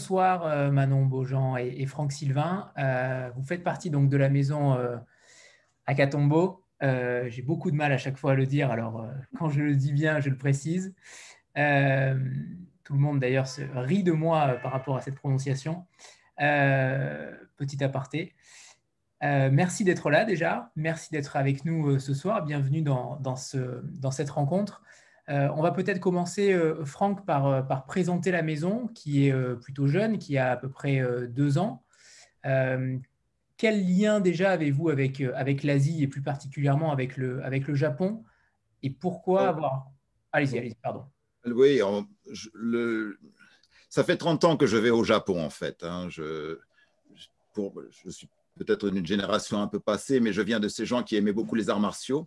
bonsoir Manon Beaujean et, Franck Sylvain. vous faites partie donc de la maison Akatombo. J'ai beaucoup de mal à chaque fois à le dire, alors quand je le dis bien, je le précise. tout le monde d'ailleurs se rit de moi par rapport à cette prononciation. petit aparté. merci d'être là déjà. Merci d'être avec nous ce soir. Bienvenue dans cette rencontre. Euh, on va peut-être commencer, euh, Franck, euh, par, présenter la maison, qui est plutôt jeune, qui a à peu près deux ans. quel lien déjà avez-vous avec, avec l'Asie et plus particulièrement avec le, avec le Japon? Et pourquoi avoir... Allez-y, allez-y, pardon. Oui, ça fait 30 ans que je vais au Japon, en fait. Hein. Je, je suis peut-être d'une génération un peu passée, mais je viens de ces gens qui aimaient beaucoup les arts martiaux.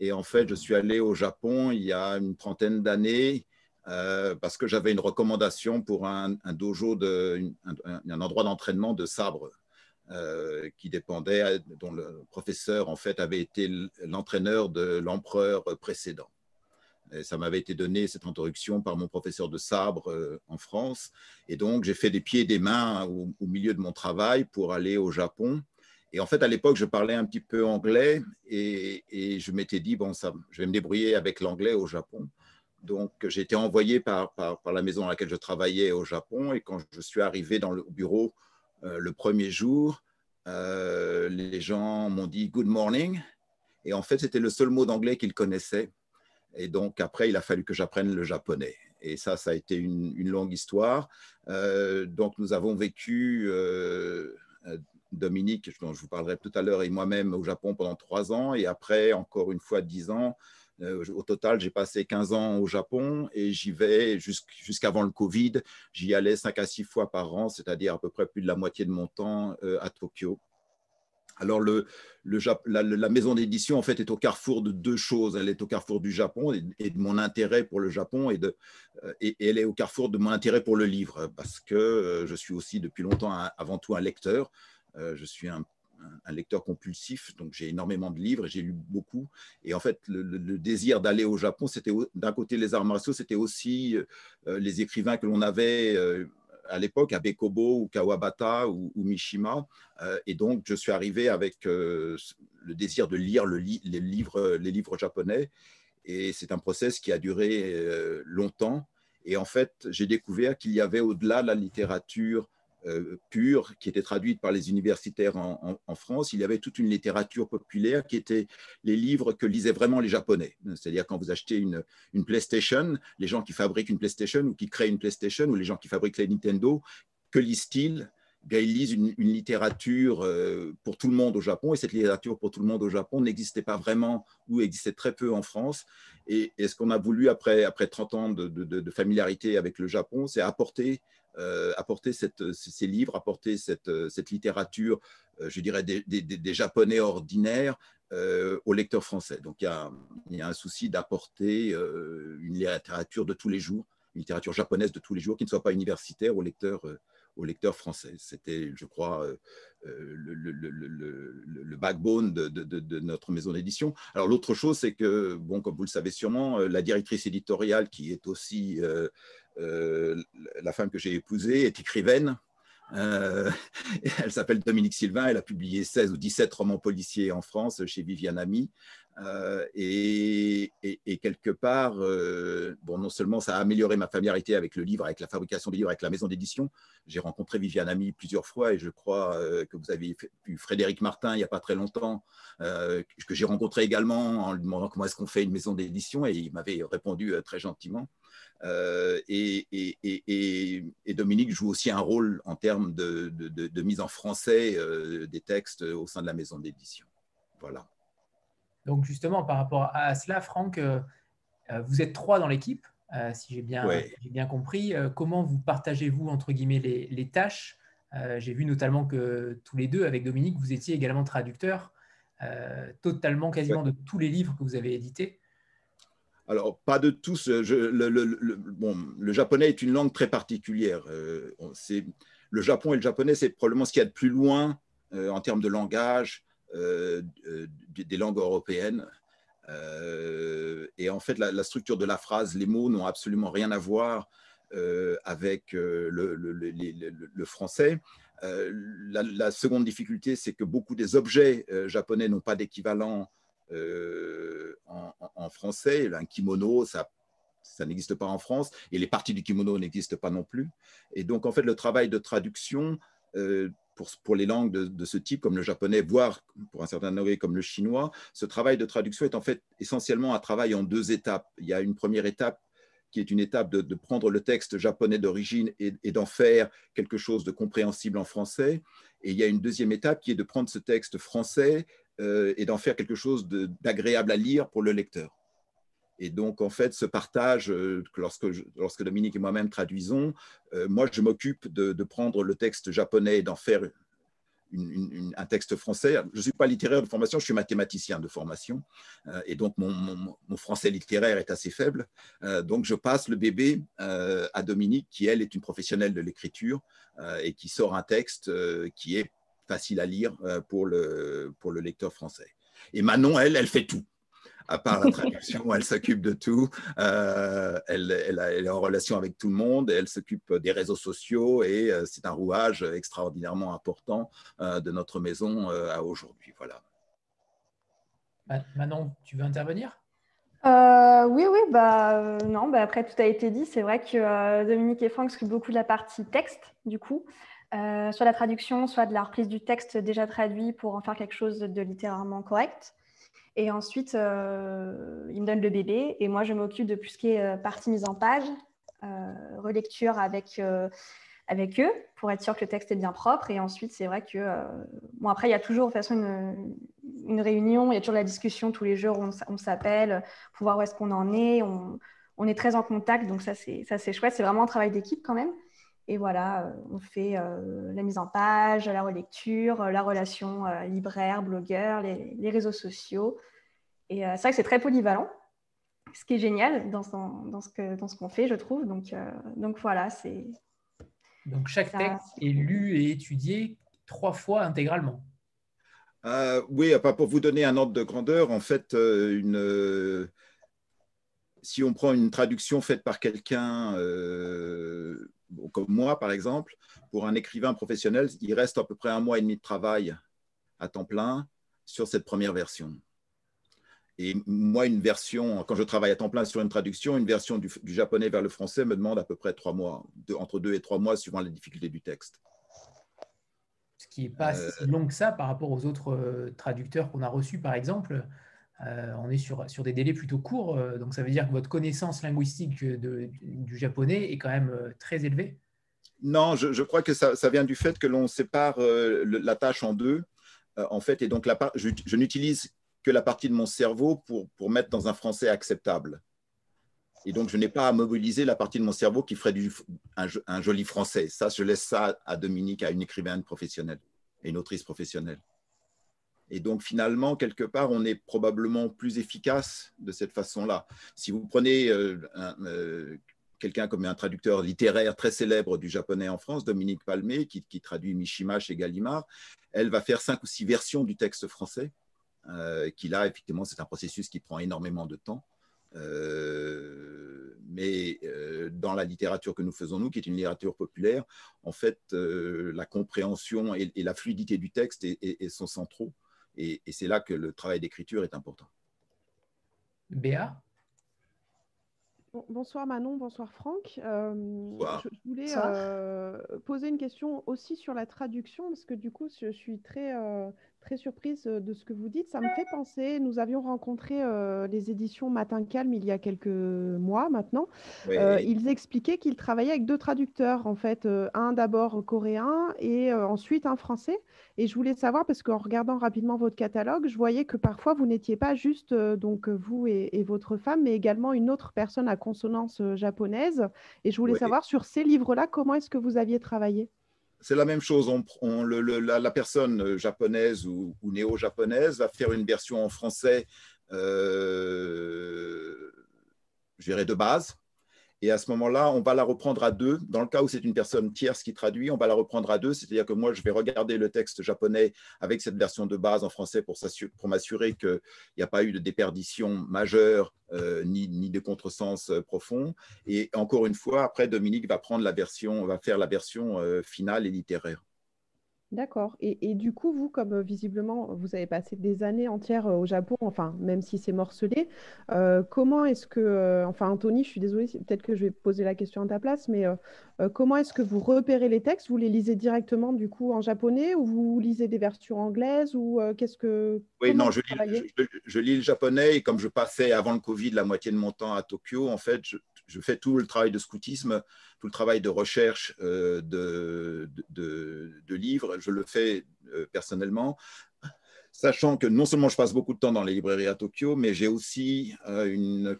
Et en fait, je suis allé au Japon il y a une trentaine d'années euh, parce que j'avais une recommandation pour un, dojo, un, endroit d'entraînement de sabre euh, qui dépendait, dont le professeur en fait avait été l'entraîneur de l'empereur précédent. Et ça m'avait été donné cette introduction par mon professeur de sabre euh, en France. Et donc, j'ai fait des pieds et des mains au, milieu de mon travail pour aller au Japon. Et en fait, à l'époque, je parlais un petit peu anglais et, je m'étais dit, bon, ça, je vais me débrouiller avec l'anglais au Japon. Donc, j'ai été envoyé par, la maison dans laquelle je travaillais au Japon. Et quand je suis arrivé dans le bureau euh, le premier jour, euh, les gens m'ont dit Good morning. Et en fait, c'était le seul mot d'anglais qu'ils connaissaient. Et donc, après, il a fallu que j'apprenne le japonais. Et ça, ça a été une, longue histoire. Euh, donc, nous avons vécu Dominique, dont je vous parlerai tout à l'heure, et moi-même au Japon pendant trois ans, et après encore une fois dix ans. Euh, au total, j'ai passé 15 ans au Japon et j'y vais jusqu'avant le Covid. J'y allais cinq à six fois par an, c'est-à-dire à peu près plus de la moitié de mon temps euh, à Tokyo. Alors, le, la, maison d'édition, en fait, est au carrefour de deux choses. Elle est au carrefour du Japon et, de mon intérêt pour le Japon, et, de, euh, et, elle est au carrefour de mon intérêt pour le livre, parce que je suis aussi depuis longtemps avant tout un lecteur. Euh, je suis un, lecteur compulsif, donc j'ai énormément de livres et j'ai lu beaucoup. Et en fait, le, désir d'aller au Japon, c'était d'un côté les arts martiaux, c'était aussi euh, les écrivains que l'on avait euh, à l'époque, à Bekobo ou Kawabata ou, Mishima. et donc, je suis arrivé avec le désir de lire les, livres, japonais. Et c'est un process qui a duré longtemps. Et en fait, j'ai découvert qu'il y avait au-delà de la littérature euh, pure qui était traduite par les universitaires en, France, il y avait toute une littérature populaire qui était les livres que lisaient vraiment les Japonais. C'est-à-dire quand vous achetez une, une, PlayStation, les gens qui fabriquent une PlayStation ou qui créent une PlayStation ou les gens qui fabriquent les Nintendo, que lisent-ils? Eh ils lisent une, littérature euh, pour tout le monde au Japon, et cette littérature pour tout le monde au Japon n'existait pas vraiment ou existait très peu en France. Et, ce qu'on a voulu, après, après 30 ans de familiarité avec le Japon, c'est apporter euh, apporter ces livres, apporter cette, littérature, euh, je dirais, des, Japonais ordinaires euh, aux lecteurs français. Donc il y a, un souci d'apporter une littérature de tous les jours, une littérature japonaise de tous les jours qui ne soit pas universitaire aux lecteurs aux lecteurs français. C'était, je crois, le, backbone de, notre maison d'édition. Alors l'autre chose, c'est que, bon, comme vous le savez sûrement, la directrice éditoriale, qui est aussi euh, la femme que j'ai épousée est écrivaine. Euh, elle s'appelle Dominique Sylvain. Elle a publié 16 ou 17 romans policiers en France chez Viviane Ami. Euh, et, quelque part, bon, non seulement ça a amélioré ma familiarité avec le livre, avec la fabrication des livres, avec la maison d'édition. J'ai rencontré Viviane Ami plusieurs fois et je crois que vous avez vu Frédéric Martin il n'y a pas très longtemps, que j'ai rencontré également en lui demandant comment est-ce qu'on fait une maison d'édition et il m'avait répondu très gentiment. Euh, et, Dominique joue aussi un rôle en termes de, mise en français euh, des textes au sein de la maison d'édition. Voilà. Donc justement, par rapport à cela, Franck, euh, vous êtes trois dans l'équipe, si j'ai bien, bien, compris. comment vous partagez-vous, entre guillemets, les, tâches? J'ai vu notamment que tous les deux, avec Dominique, vous étiez également traducteurs, totalement, quasiment de tous les livres que vous avez édités. Alors, pas de tous. le, bon, le, japonais est une langue très particulière. Euh, le Japon et le japonais, c'est probablement ce qu'il y a de plus loin euh, en termes de langage euh, des langues européennes. et en fait, la, structure de la phrase, les mots n'ont absolument rien à voir. avec le, français. La, seconde difficulté, c'est que beaucoup des objets japonais n'ont pas d'équivalent en, en, français. Un kimono, ça ça n'existe pas en France, et les parties du kimono n'existent pas non plus. Et donc, en fait, le travail de traduction euh, pour, les langues de, ce type, comme le japonais, voire pour un certain degré comme le chinois, ce travail de traduction est en fait essentiellement un travail en deux étapes. Il y a une première étape qui est une étape de, prendre le texte japonais d'origine et, d'en faire quelque chose de compréhensible en français. Et il y a une deuxième étape qui est de prendre ce texte français euh, et d'en faire quelque chose d'agréable à lire pour le lecteur. Et donc, en fait, ce partage, euh, lorsque, lorsque Dominique et moi-même traduisons, euh, moi, je m'occupe de, prendre le texte japonais et d'en faire un texte français. Je ne suis pas littéraire de formation, je suis mathématicien de formation. Euh, et donc, mon, français littéraire est assez faible. donc, je passe le bébé à Dominique, qui, elle, est une professionnelle de l'écriture et qui sort un texte qui est facile à lire pour le, pour le lecteur français. Et Manon, elle, elle fait tout à part la traduction, elle s'occupe de tout. Euh, elle, est en relation avec tout le monde. Elle s'occupe des réseaux sociaux et euh, c'est un rouage extraordinairement important euh, de notre maison à aujourd'hui. Voilà. Manon, tu veux intervenir? Oui, oui, bah non, bah, après tout a été dit. C'est vrai que Dominique et Franck s'occupent beaucoup de la partie texte, du coup, soit la traduction, soit de la reprise du texte déjà traduit pour en faire quelque chose de littéralement correct. Et ensuite, euh, il me donne le bébé et moi, je m'occupe de plus ce qui est euh, partie mise en page, euh, relecture avec, avec eux pour être sûr que le texte est bien propre. Et ensuite, c'est vrai que, bon, après, il y a toujours de toute façon une, une, réunion, il y a toujours la discussion tous les jours, on, on s'appelle pour voir où est-ce qu'on en est. On, on, est très en contact, donc ça, c'est chouette. C'est vraiment un travail d'équipe quand même. Et voilà, on fait la mise en page, la relecture, la relation libraire, blogueur, les, les, réseaux sociaux. Et c'est vrai que c'est très polyvalent, ce qui est génial dans, dans ce qu'on dans ce fait, je trouve. Donc, donc voilà, c'est. Donc chaque texte est lu et étudié trois fois intégralement. Euh, oui, pour vous donner un ordre de grandeur, en fait, une, si on prend une traduction faite par quelqu'un euh, comme moi, par exemple, pour un écrivain professionnel, il reste à peu près un mois et demi de travail à temps plein sur cette première version. Et moi, une version, quand je travaille à temps plein sur une traduction, une version du, japonais vers le français me demande à peu près trois mois, entre deux et trois mois, suivant les difficultés du texte. Ce qui n'est pas euh, si long que ça par rapport aux autres euh, traducteurs qu'on a reçus, par exemple. Euh, on est sur, sur des délais plutôt courts, euh, donc ça veut dire que votre connaissance linguistique du japonais est quand même euh, très élevée Non, je, crois que ça, vient du fait que l'on sépare la tâche en deux, en fait, et donc je n'utilise que la partie de mon cerveau pour, pour mettre dans un français acceptable. Et donc, je n'ai pas à mobiliser la partie de mon cerveau qui ferait du, un, un, joli français. Ça, je laisse ça à Dominique, à une écrivaine professionnelle et une autrice professionnelle. Et donc, finalement, quelque part, on est probablement plus efficace de cette façon-là. Si vous prenez euh, euh, quelqu'un comme un traducteur littéraire très célèbre du japonais en France, Dominique Palmé, qui, traduit Mishima chez Gallimard, elle va faire cinq ou six versions du texte français, euh, qui là, effectivement, c'est un processus qui prend énormément de temps. mais dans la littérature que nous faisons, nous, qui est une littérature populaire, en fait, la compréhension et, la fluidité du texte sont centraux. Et, c'est là que le travail d'écriture est important. Béa? Bonsoir Manon, bonsoir Franck. Euh, je, voulais euh, poser une question aussi sur la traduction, parce que du coup, je suis très, euh, très surprise de ce que vous dites. Ça me fait penser, nous avions rencontré euh, les éditions Matin Calme il y a quelques mois maintenant. Euh, ils expliquaient qu'ils travaillaient avec deux traducteurs, en fait, euh, un d'abord coréen et ensuite un français. Et je voulais savoir, parce qu'en regardant rapidement votre catalogue, je voyais que parfois vous n'étiez pas juste donc vous et, votre femme, mais également une autre personne à consonance japonaise. Et je voulais savoir sur ces livres-là, comment est-ce que vous aviez travaillé? C'est la même chose. On, la, personne japonaise ou, néo-japonaise va faire une version en français, euh, je dirais de base, Et à ce moment-là, on va la reprendre à deux. Dans le cas où c'est une personne tierce qui traduit, on va la reprendre à deux. C'est-à-dire que moi, je vais regarder le texte japonais avec cette version de base en français pour, m'assurer qu'il n'y a pas eu de déperdition majeure euh, ni, ni, de contresens euh, profond. Et encore une fois, après, Dominique va prendre la version, va faire la version euh, finale et littéraire. D'accord. Et, du coup, vous, comme euh, visiblement, vous avez passé des années entières euh, au Japon, enfin, même si c'est morcelé, euh, comment est-ce que, enfin, Anthony, je suis désolée, peut-être que je vais poser la question à ta place, mais comment est-ce que vous repérez les textes? Vous les lisez directement, du coup, en japonais ou vous lisez des versions anglaises ou qu'est-ce que... Oui, non, je lis, je lis, le japonais et comme je passais avant le Covid la moitié de mon temps à Tokyo, en fait, je, je fais tout le travail de scoutisme, tout le travail de recherche euh, de, livres, je le fais euh, personnellement, sachant que non seulement je passe beaucoup de temps dans les librairies à Tokyo, mais j'ai aussi euh, une,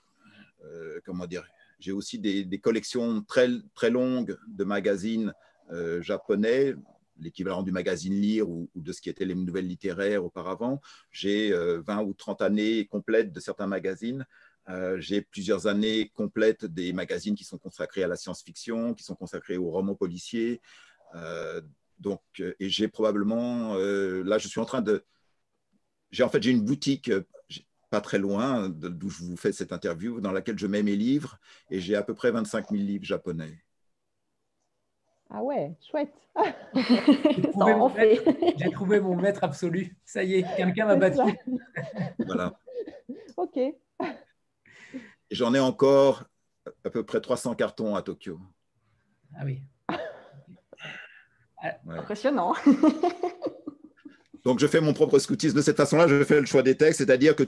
comment dire, j'ai aussi des, collections très, très longues de magazines japonais, l'équivalent du magazine Lire ou, de ce qui était les nouvelles littéraires auparavant. J'ai 20 ou 30 années complètes de certains magazines. Euh, j'ai plusieurs années complètes des magazines qui sont consacrés à la science-fiction, qui sont consacrés aux romans policiers. Euh, donc, euh, et j'ai probablement, là, je suis en train de, j'ai en fait j'ai une boutique pas très loin d'où je vous fais cette interview, dans laquelle je mets mes livres, et j'ai à peu près 25 000 livres japonais. Ah ouais, chouette. J'ai trouvé, mon maître absolu. Ça y est, quelqu'un m'a battu. voilà. Ok. J'en ai encore à peu près 300 cartons à Tokyo. Ah oui. Impressionnant. Donc, je fais mon propre scoutisme de cette façon-là. Je fais le choix des textes, c'est-à-dire que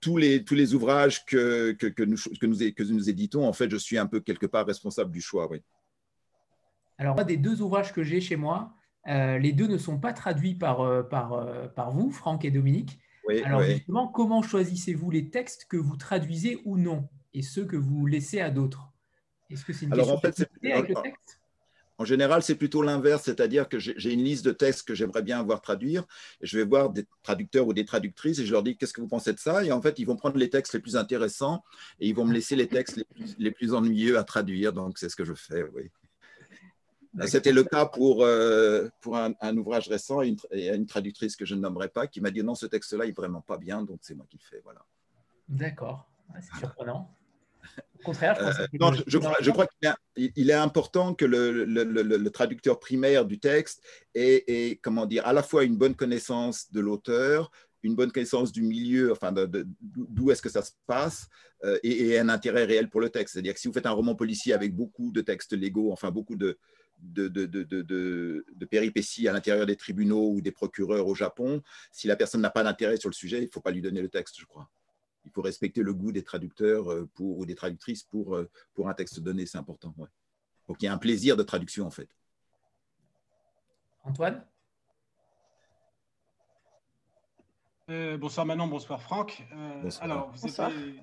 tous les, tous les ouvrages que, que, nous, que, nous, que nous éditons, en fait, je suis un peu quelque part responsable du choix. Oui. Alors, des deux ouvrages que j'ai chez moi, euh, les deux ne sont pas traduits par, euh, par, euh, par vous, Franck et Dominique. Alors justement, comment choisissez-vous les textes que vous traduisez ou non et ceux que vous laissez à d'autres? Est-ce que c'est une Alors, question en fait, avec le texte? en général, c'est plutôt l'inverse, c'est-à-dire que j'ai une liste de textes que j'aimerais bien avoir traduire, et je vais voir des traducteurs ou des traductrices et je leur dis qu'est-ce que vous pensez de ça, et en fait, ils vont prendre les textes les plus intéressants et ils vont me laisser les textes les plus, les plus ennuyeux à traduire, donc c'est ce que je fais, oui. C'était le cas pour, euh, pour un, ouvrage récent et une, traductrice que je ne nommerai pas qui m'a dit non, ce texte-là, il n'est vraiment pas bien, donc c'est moi qui le fais. Voilà. D'accord, c'est surprenant. Au contraire, je, euh, non, je, crois, je crois qu'il est, important que le, le, le, traducteur primaire du texte ait, comment dire, à la fois une bonne connaissance de l'auteur, une bonne connaissance du milieu, enfin d'où est-ce que ça se passe, euh, et, et, un intérêt réel pour le texte. C'est-à-dire que si vous faites un roman policier avec beaucoup de textes légaux, enfin beaucoup de, de, de, de, péripéties à l'intérieur des tribunaux ou des procureurs au Japon, si la personne n'a pas d'intérêt sur le sujet, il ne faut pas lui donner le texte, je crois. Il faut respecter le goût des traducteurs euh, pour, ou des traductrices pour, euh, pour un texte donné, c'est important. Ouais. Donc il y a un plaisir de traduction en fait. Antoine? Euh, Bonsoir Manon, bonsoir Franck. Alors, vous avez,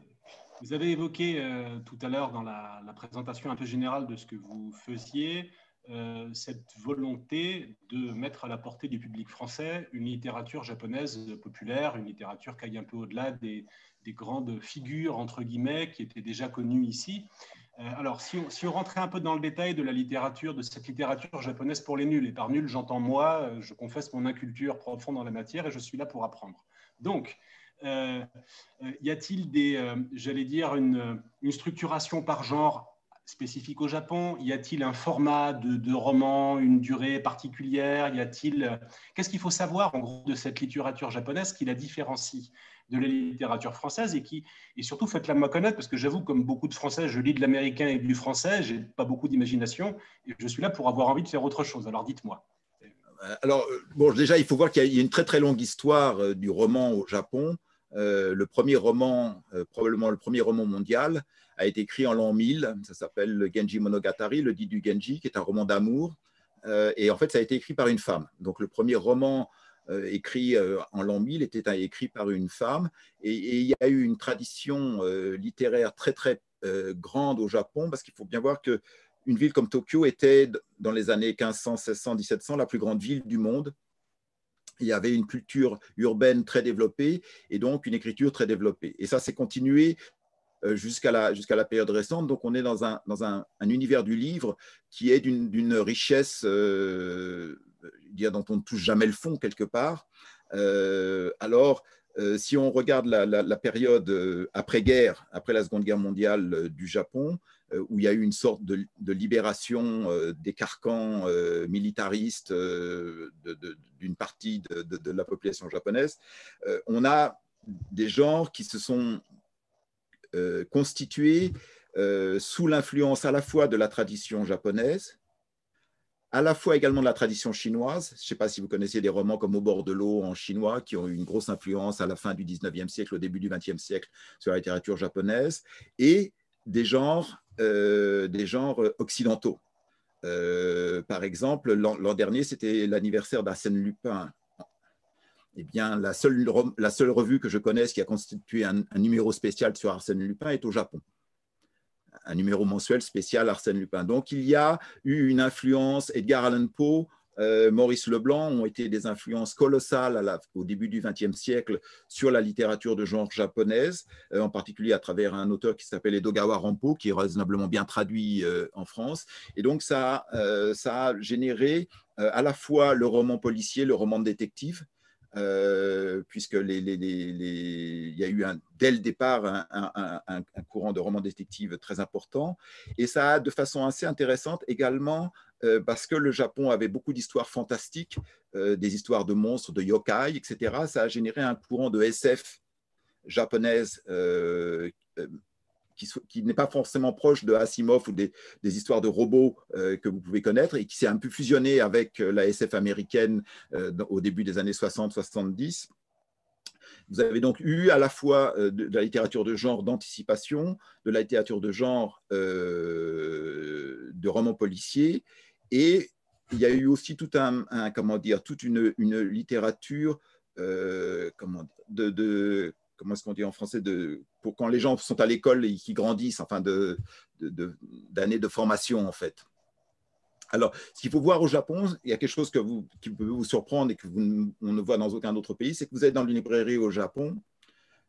vous avez, évoqué tout à l'heure dans la, la, présentation un peu générale de ce que vous faisiez, euh, cette volonté de mettre à la portée du public français une littérature japonaise populaire, une littérature qui aille un peu au-delà des, grandes figures, entre guillemets, qui étaient déjà connues ici. Euh, alors, si on, rentrait un peu dans le détail de la littérature, de cette littérature japonaise pour les nuls, et par nul, j'entends moi, euh, je confesse mon inculture profonde dans la matière et je suis là pour apprendre. Donc, y a-t-il des, j'allais dire, une, une, structuration par genre spécifique au Japon? Y a-t-il un format de, roman, une durée particulière? Y a-t-il Qu'est-ce qu'il faut savoir en gros de cette littérature japonaise qui la différencie de la littérature française et qui et surtout faites-la moi connaître parce que j'avoue comme beaucoup de Français, je lis de l'américain et du français, j'ai pas beaucoup d'imagination et je suis là pour avoir envie de faire autre chose. Alors dites-moi. Euh, alors euh, bon, déjà il faut voir qu'il y a une très très longue histoire euh, du roman au Japon. le premier roman, probablement le premier roman mondial, a été écrit en l'an 1000. Ça s'appelle le Genji Monogatari, le dit du Genji, qui est un roman d'amour. Euh, et en fait, ça a été écrit par une femme. Donc, le premier roman euh, écrit euh, en l'an 1000 était écrit par une femme. Et, il y a eu une tradition littéraire très, très grande au Japon, parce qu'il faut bien voir que une ville comme Tokyo était, dans les années 1500, 1600, 1700, la plus grande ville du monde. Il y avait une culture urbaine très développée et donc une écriture très développée. Et ça s'est continué jusqu'à la, jusqu'à la période récente. Donc, on est dans un, dans un, un univers du livre qui est d'une richesse dont on ne touche jamais le fond quelque part. alors, si on regarde la, la période après-guerre, après la Seconde Guerre mondiale du Japon, euh, où il y a eu une sorte de, libération euh, des carcans euh, militaristes d'une partie de, la population japonaise, on a des genres qui se sont constitués sous l'influence à la fois de la tradition japonaise, à la fois également de la tradition chinoise. Je ne sais pas si vous connaissez des romans comme Au bord de l'eau en chinois, qui ont eu une grosse influence à la fin du 19e siècle, au début du 20e siècle sur la littérature japonaise, et des genres euh, des genres occidentaux. Euh, par exemple, l'an dernier, c'était l'anniversaire d'Arsène Lupin. Eh bien, la seule, revue que je connaisse qui a constitué un, numéro spécial sur Arsène Lupin est au Japon. Un numéro mensuel spécial Arsène Lupin. Donc, il y a eu une influence. Edgar Allan Poe euh, Maurice Leblanc ont été des influences colossales au début du XXe siècle sur la littérature de genre japonaise, euh, en particulier à travers un auteur qui s'appelle Edogawa Rampo, qui est raisonnablement bien traduit euh, en France. Et donc, ça, ça a généré à la fois le roman policier, le roman détective, puisque les, il y a eu un, dès le départ un, un, courant de romans détectives très important. Et ça a, de façon assez intéressante, également euh, parce que le Japon avait beaucoup d'histoires fantastiques, euh, des histoires de monstres, de yokai, etc. Ça a généré un courant de SF japonaise euh, qui, n'est pas forcément proche de Asimov ou des, histoires de robots que vous pouvez connaître et qui s'est un peu fusionné avec la SF américaine au début des années 60-70. Vous avez donc eu à la fois de, la littérature de genre d'anticipation, de la littérature de genre de romans policiers et il y a eu aussi toute une, littérature, euh, comment, de, de, comment est-ce qu'on dit en français, de, pour quand les gens sont à l'école et qui grandissent, enfin de, d'années de, formation en fait. Alors, ce qu'il faut voir au Japon, il y a quelque chose que vous, qui peut vous surprendre et que vous, on ne voit dans aucun autre pays, c'est que vous êtes dans une librairie au Japon,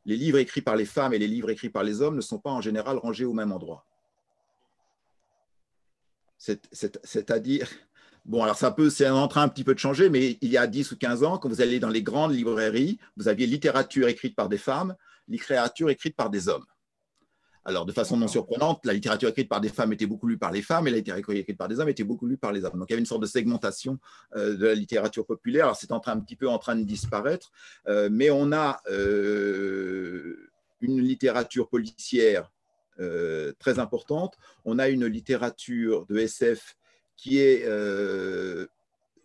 les livres écrits par les femmes et les livres écrits par les hommes ne sont pas en général rangés au même endroit. C'est-à-dire, bon, alors ça peut, c'est en train un petit peu de changer, mais il y a 10 ou 15 ans, quand vous allez dans les grandes librairies, vous aviez littérature écrite par des femmes, littérature écrite par des hommes. Alors, de façon non surprenante, la littérature écrite par des femmes était beaucoup lue par les femmes et la littérature écrite par des hommes était beaucoup lue par les hommes. Donc, il y avait une sorte de segmentation euh, de la littérature populaire. Alors, c'est en train, un petit peu en train de disparaître, euh, mais on a euh, une littérature policière très importante. On a une littérature de SF qui est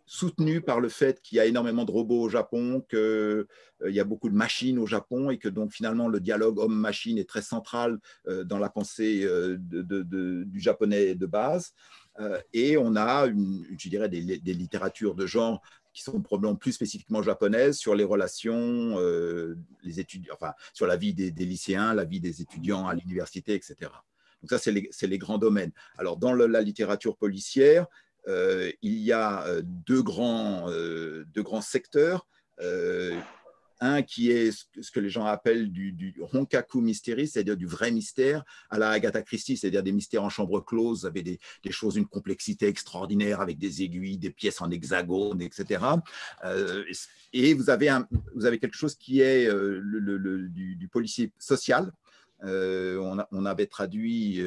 euh, soutenue par le fait qu'il y a énormément de robots au Japon, qu'il euh, y a beaucoup de machines au Japon et que donc finalement le dialogue homme-machine est très central dans la pensée du japonais de base. et on a, je dirais, des, littératures de genre qui sont probablement plus spécifiquement japonaises sur les relations, euh, les étudiants, enfin, sur la vie des, lycéens, la vie des étudiants à l'université, etc. Donc ça, c'est les, grands domaines. Alors, dans la littérature policière, euh, il y a euh, deux grands, deux grands secteurs. Un qui est ce que les gens appellent du, du honkaku mystery, c'est-à-dire du vrai mystère, à la Agatha Christie, c'est-à-dire des mystères en chambre close, avec des, des, choses, une complexité extraordinaire, avec des aiguilles, des pièces en hexagone, etc. Euh, et vous avez, vous avez quelque chose qui est euh, le, du, policier social. Euh, on, avait traduit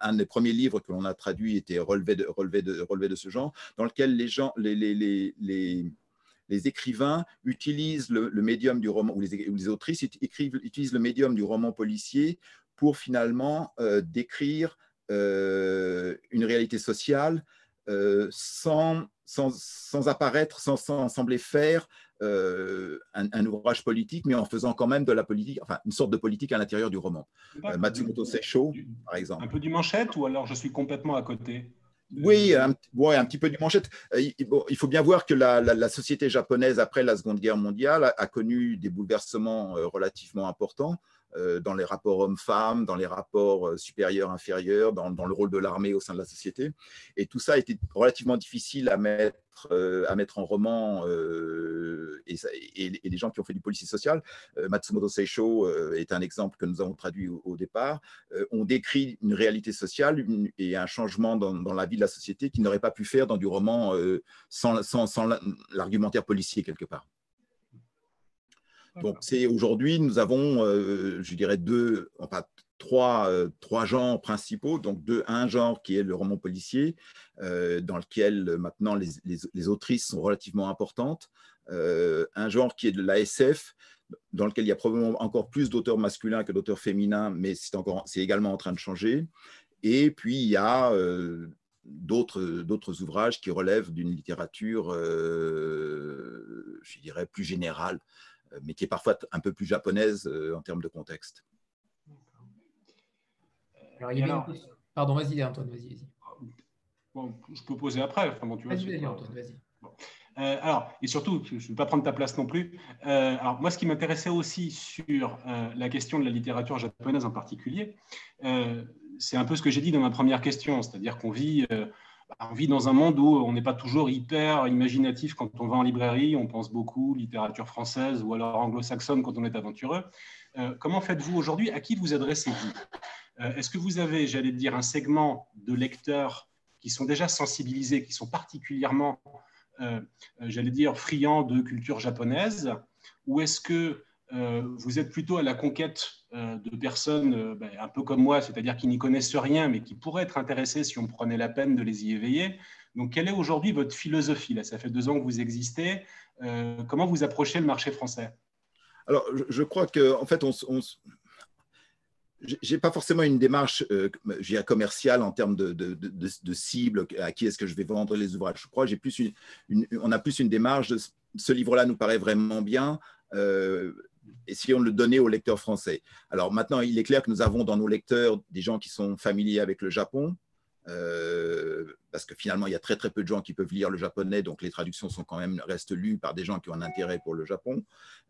un des premiers livres que l'on a traduit était relevé de, relevé de, relevé de ce genre, dans lequel les gens, les, les, les les écrivains utilisent le, médium du roman, ou les, autrices utilisent le médium du roman policier pour finalement euh, décrire euh, une réalité sociale euh, sans, sans, apparaître, sans, sembler faire un, ouvrage politique, mais en faisant quand même de la politique, enfin une sorte de politique à l'intérieur du roman. Matsumoto Seisho, par exemple. Un peu du manchette ou alors je suis complètement à côté oui, un, un, petit peu du manchette. Euh, il faut bien voir que la, société japonaise, après la Seconde Guerre mondiale, a, connu des bouleversements euh, relativement importants. Dans les rapports hommes-femmes, dans les rapports supérieurs-inférieurs, dans, dans, le rôle de l'armée au sein de la société. Et tout ça été relativement difficile à mettre euh, à mettre en roman euh, et, les gens qui ont fait du policier social, euh, Matsumoto Seisho est un exemple que nous avons traduit au, départ, on décrit une réalité sociale et un changement dans, la vie de la société qui n'aurait pas pu faire dans du roman sans, sans l'argumentaire policier quelque part. Donc, c'est aujourd'hui, nous avons, je dirais, deux, enfin, trois, euh, trois genres principaux. Donc, deux, un genre qui est le roman policier, euh, dans lequel euh, maintenant les, les, autrices sont relativement importantes. un genre qui est de l'ASF, dans lequel il y a probablement encore plus d'auteurs masculins que d'auteurs féminins, mais c'est également en train de changer. Et puis, il y a d'autres ouvrages qui relèvent d'une littérature, je dirais, plus générale, mais qui est parfois un peu plus japonaise en termes de contexte. Pardon, vas-y, Antoine, vas-y. Bon, je peux poser après. Enfin, bon, tu vas-y, vas-y, Antoine, vas-y. Euh, alors, et surtout, je ne vais pas prendre ta place non plus. Euh, alors, moi, ce qui m'intéressait aussi sur euh, la question de la littérature japonaise en particulier, c'est un peu ce que j'ai dit dans ma première question, c'est-à-dire qu'on vit, on vit dans un monde où on n'est pas toujours hyper imaginatif quand on va en librairie, on pense beaucoup littérature française ou alors anglo-saxonne quand on est aventureux. comment faites-vous aujourd'hui? À qui vous adressez-vous? Euh, est-ce que vous avez, j'allais dire, un segment de lecteurs qui sont déjà sensibilisés, qui sont particulièrement, euh, euh, j'allais dire, friands de culture japonaise? Ou est-ce que vous êtes plutôt à la conquête de personnes ben, un peu comme moi, c'est-à-dire qui n'y connaissent rien, mais qui pourraient être intéressées si on prenait la peine de les y éveiller Donc, quelle est aujourd'hui votre philosophie Là, ça fait deux ans que vous existez. comment vous approchez le marché français? Alors, je, crois qu'en en fait, on, j'ai pas forcément une démarche euh, commerciale en termes de, de, de, cible, à qui est-ce que je vais vendre les ouvrages. Je crois j'ai plus une, on a plus une démarche ce livre-là nous paraît vraiment bien. Euh, essayons de le donner aux lecteurs français. Alors maintenant, il est clair que nous avons dans nos lecteurs des gens qui sont familiers avec le Japon, euh, parce que finalement, il y a très très peu de gens qui peuvent lire le japonais, donc les traductions sont quand même restent lues par des gens qui ont un intérêt pour le Japon.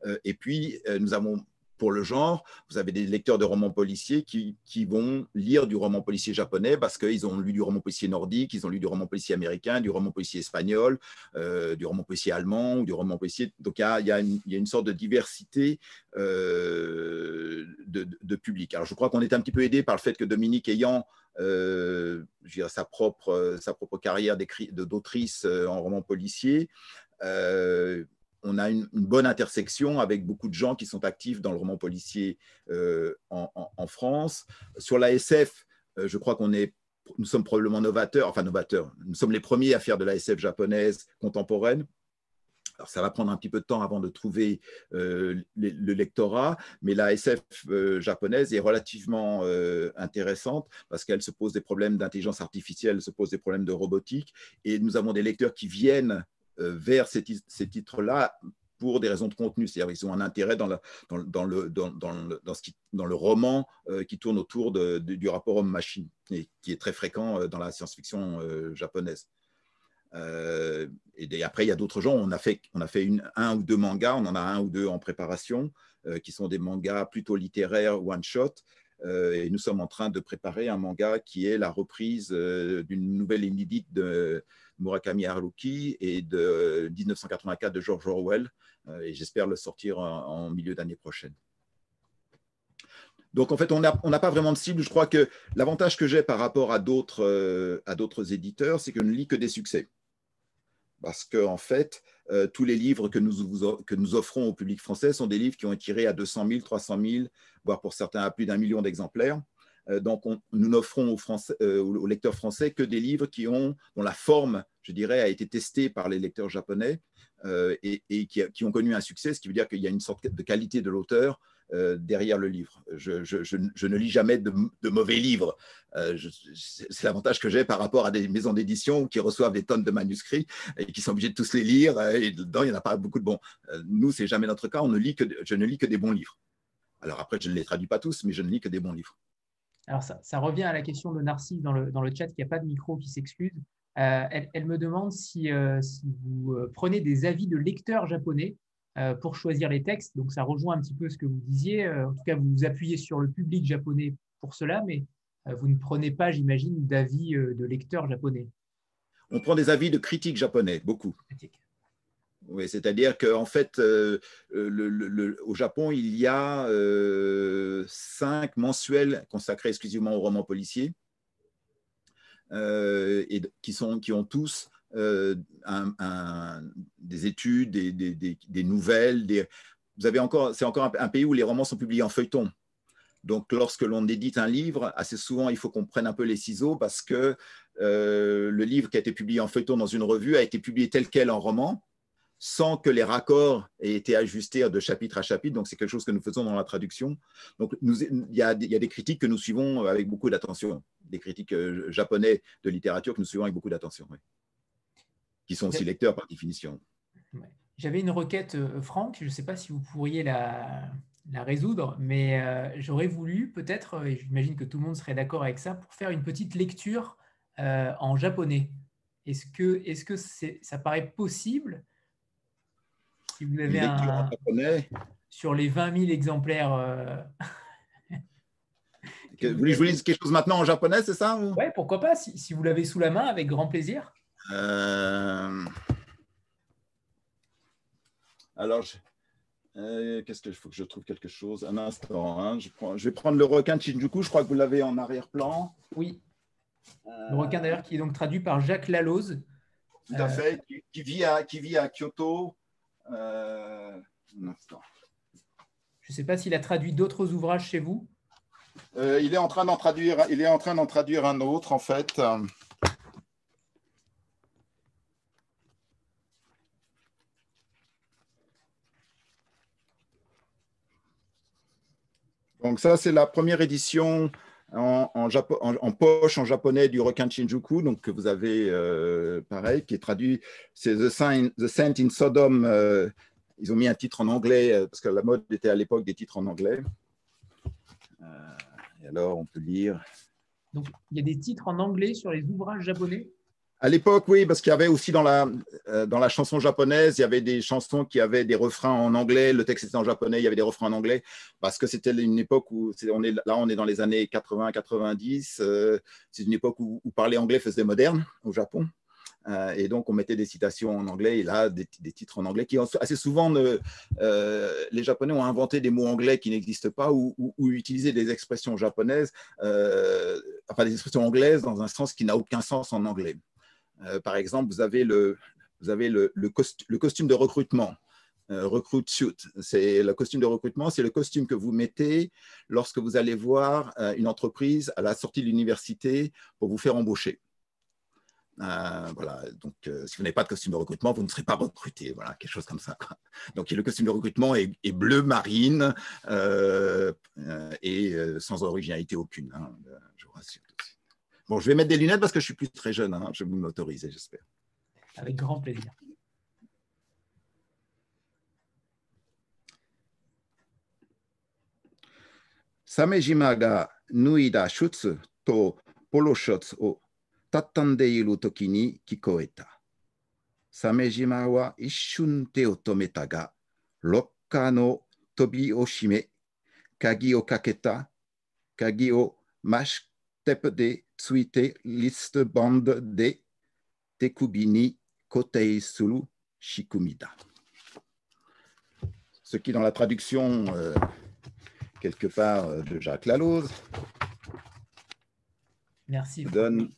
Euh, et puis, nous avons pour le genre. Vous avez des lecteurs de romans policiers qui, vont lire du roman policier japonais parce qu'ils ont lu du roman policier nordique, ils ont lu du roman policier américain, du roman policier espagnol, euh, du roman policier allemand ou du roman policier. Donc il y a, une, sorte de diversité euh, de, public. Alors je crois qu'on est un petit peu aidé par le fait que Dominique ayant euh, sa, propre, sa propre carrière d'autrice en roman policier, on a une, bonne intersection avec beaucoup de gens qui sont actifs dans le roman policier euh, en, France. Sur la SF, euh, je crois qu'on est, nous sommes probablement novateurs, enfin novateurs, nous sommes les premiers à faire de la SF japonaise contemporaine. Alors, ça va prendre un petit peu de temps avant de trouver euh, le, lectorat, mais la SF japonaise est relativement intéressante parce qu'elle se pose des problèmes d'intelligence artificielle, se pose des problèmes de robotique, et nous avons des lecteurs qui viennent vers ces, titres-là pour des raisons de contenu, c'est-à-dire qu'ils ont un intérêt dans, le, roman euh, qui tourne autour du rapport homme-machine, et qui est très fréquent euh, dans la science-fiction japonaise. et, après, il y a d'autres gens, on a fait, on a fait une, un ou deux mangas, on en a un ou deux en préparation, qui sont des mangas plutôt littéraires, one-shot, et nous sommes en train de préparer un manga qui est la reprise d'une nouvelle inédite de Murakami Haruki et de 1984 de George Orwell. Euh, et j'espère le sortir en, milieu d'année prochaine. Donc en fait, on n'a pas vraiment de cible. Je crois que l'avantage que j'ai par rapport à d'autres euh, éditeurs, c'est que je ne lis que des succès. Parce que en fait, euh, tous les livres que nous, que nous offrons au public français sont des livres qui ont été tirés à 200 000, 300 000, voire pour certains à plus d'un million d'exemplaires. Euh, donc, nous n'offrons euh, aux, lecteurs français que des livres qui ont, dont la forme, je dirais, a été testée par les lecteurs japonais et, qui, ont connu un succès, ce qui veut dire qu'il y a une sorte de qualité de l'auteur derrière le livre. Je, ne lis jamais de, mauvais livres. c'est l'avantage que j'ai par rapport à des maisons d'édition qui reçoivent des tonnes de manuscrits et qui sont obligés de tous les lire. Et dedans, il n'y en a pas beaucoup de bons. nous, c'est jamais notre cas. On ne lit que, je ne lis que des bons livres. Alors après, je ne les traduis pas tous, mais je ne lis que des bons livres. Alors, ça, revient à la question de Narcisse dans le, chat, il n'y a pas de micro qui s'excuse. Euh, elle, me demande si, euh, vous euh, prenez des avis de lecteurs japonais pour choisir les textes. Donc, ça rejoint un petit peu ce que vous disiez. en tout cas, vous vous appuyez sur le public japonais pour cela, mais vous ne prenez pas, j'imagine, d'avis de lecteurs japonais. On prend des avis de critiques japonais, beaucoup. Oui, c'est-à-dire qu'en fait, euh, le, au Japon, il y a euh, cinq mensuels consacrés exclusivement aux romans policiers, euh, et qui, sont, qui ont tous un, des études, des, nouvelles. Vous avez encore, c'est encore un, pays où les romans sont publiés en feuilleton. Donc, lorsque l'on édite un livre, assez souvent, il faut qu'on prenne un peu les ciseaux parce que le livre qui a été publié en feuilleton dans une revue a été publié tel quel en roman sans que les raccords aient été ajustés de chapitre à chapitre. Donc, c'est quelque chose que nous faisons dans la traduction. Donc, il, y a, des critiques que nous suivons avec beaucoup d'attention, des critiques euh, japonais de littérature que nous suivons avec beaucoup d'attention, qui sont aussi lecteurs par définition. J'avais une requête, euh, Franck, je ne sais pas si vous pourriez la, résoudre, mais euh, j'aurais voulu peut-être, et j'imagine que tout le monde serait d'accord avec ça, pour faire une petite lecture en japonais. Est-ce que, est -ce que ça paraît possible si vous avez un, sur les 20 000 exemplaires. Euh... vous voulez que je vous lise quelque chose maintenant en japonais, c'est ça Oui, pourquoi pas, si, vous l'avez sous la main, avec grand plaisir. Euh, alors, euh, qu'est-ce qu'il faut que je trouve quelque chose? Un instant, hein. je, je, vais prendre le requin de Shinjuku, je crois que vous l'avez en arrière-plan. Oui. Le requin d'ailleurs qui est donc traduit par Jacques Laloze. Tout à fait, qui, vit à, qui vit à Kyoto euh, Je ne sais pas s'il a traduit d'autres ouvrages chez vous. Euh, il est en train d'en traduire. Il est en train d'en traduire un autre en fait. Donc ça, c'est la première édition en, poche en japonais du requin Shinjuku, donc que vous avez euh, pareil, qui est traduit, c'est The, Saint in Sodom. Euh, ils ont mis un titre en anglais euh, parce que la mode était à l'époque des titres en anglais. et alors, on peut lire. Donc, il y a des titres en anglais sur les ouvrages japonais? À l'époque, oui, parce qu'il y avait aussi dans la, euh, dans la chanson japonaise, il y avait des chansons qui avaient des refrains en anglais, le texte était en japonais, il y avait des refrains en anglais, parce que c'était une époque où, on est, là on est dans les années 80-90, euh, c'est une époque où, parler anglais faisait moderne au Japon. Euh, et donc, on mettait des citations en anglais, et là, des, titres en anglais qui, assez souvent, les Japonais ont inventé des mots anglais qui n'existent pas ou, ou, des expressions japonaises, enfin des expressions anglaises dans un sens qui n'a aucun sens en anglais. Euh, par exemple, vous avez le, costume de recrutement. Euh, recruit suit. C'est le costume de recrutement, c'est le costume que vous mettez lorsque vous allez voir euh, une entreprise à la sortie de l'université pour vous faire embaucher. voilà, donc si vous n'avez pas de costume de recrutement, vous ne serez pas recruté, voilà, quelque chose comme ça. Donc le costume de recrutement est, bleu marine et sans originalité aucune, hein, je vous rassure. Bon, je vais mettre des lunettes parce que je suis plus très jeune. Hein. Je vais m'autoriser, j'espère. Avec grand plaisir. Samejima ga nuida shutsu to polo shotsu o tatande iru toki ni kikoeta. Samejima wa ishun te o tometa ga, lokka no tobi o shime, kagi o kaketa, kagi o mashitepe de Tsuite liste bande de Tekubini Kotei Sulu Shikumida. Ce qui, dans la traduction euh, quelque part euh, de Jacques Laloze, Merci. donne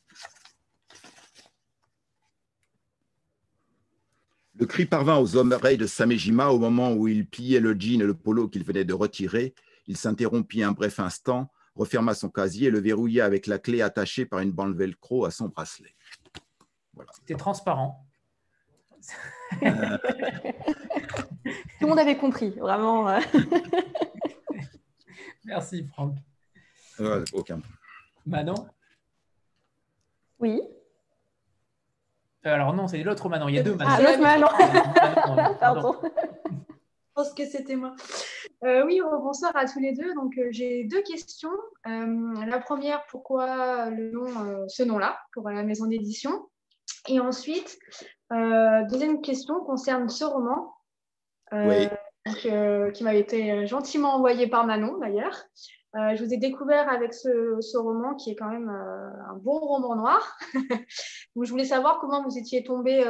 Le cri parvint aux oreilles de Samejima au moment où il pliait le jean et le polo qu'il venait de retirer. Il s'interrompit un bref instant referma son casier et le verrouilla avec la clé attachée par une bande velcro à son bracelet. C'était transparent. Euh. Tout le monde avait compris, vraiment. Euh. Merci, Franck. aucun. Manon? Oui. Euh, alors non, c'est l'autre Manon. Il y a deux Manon. Ah, l'autre Manon. Pardon. Pense que c'était moi. Euh, oui, bonsoir à tous les deux. Donc, euh, j'ai deux questions. Euh, la première, pourquoi le nom, ce nom-là pour la maison d'édition? Et ensuite, deuxième question concerne ce roman. qui m'avait été gentiment envoyé par Manon d'ailleurs. Je vous ai découvert avec ce, roman qui est quand même un bon roman noir. Je voulais savoir comment vous étiez tombé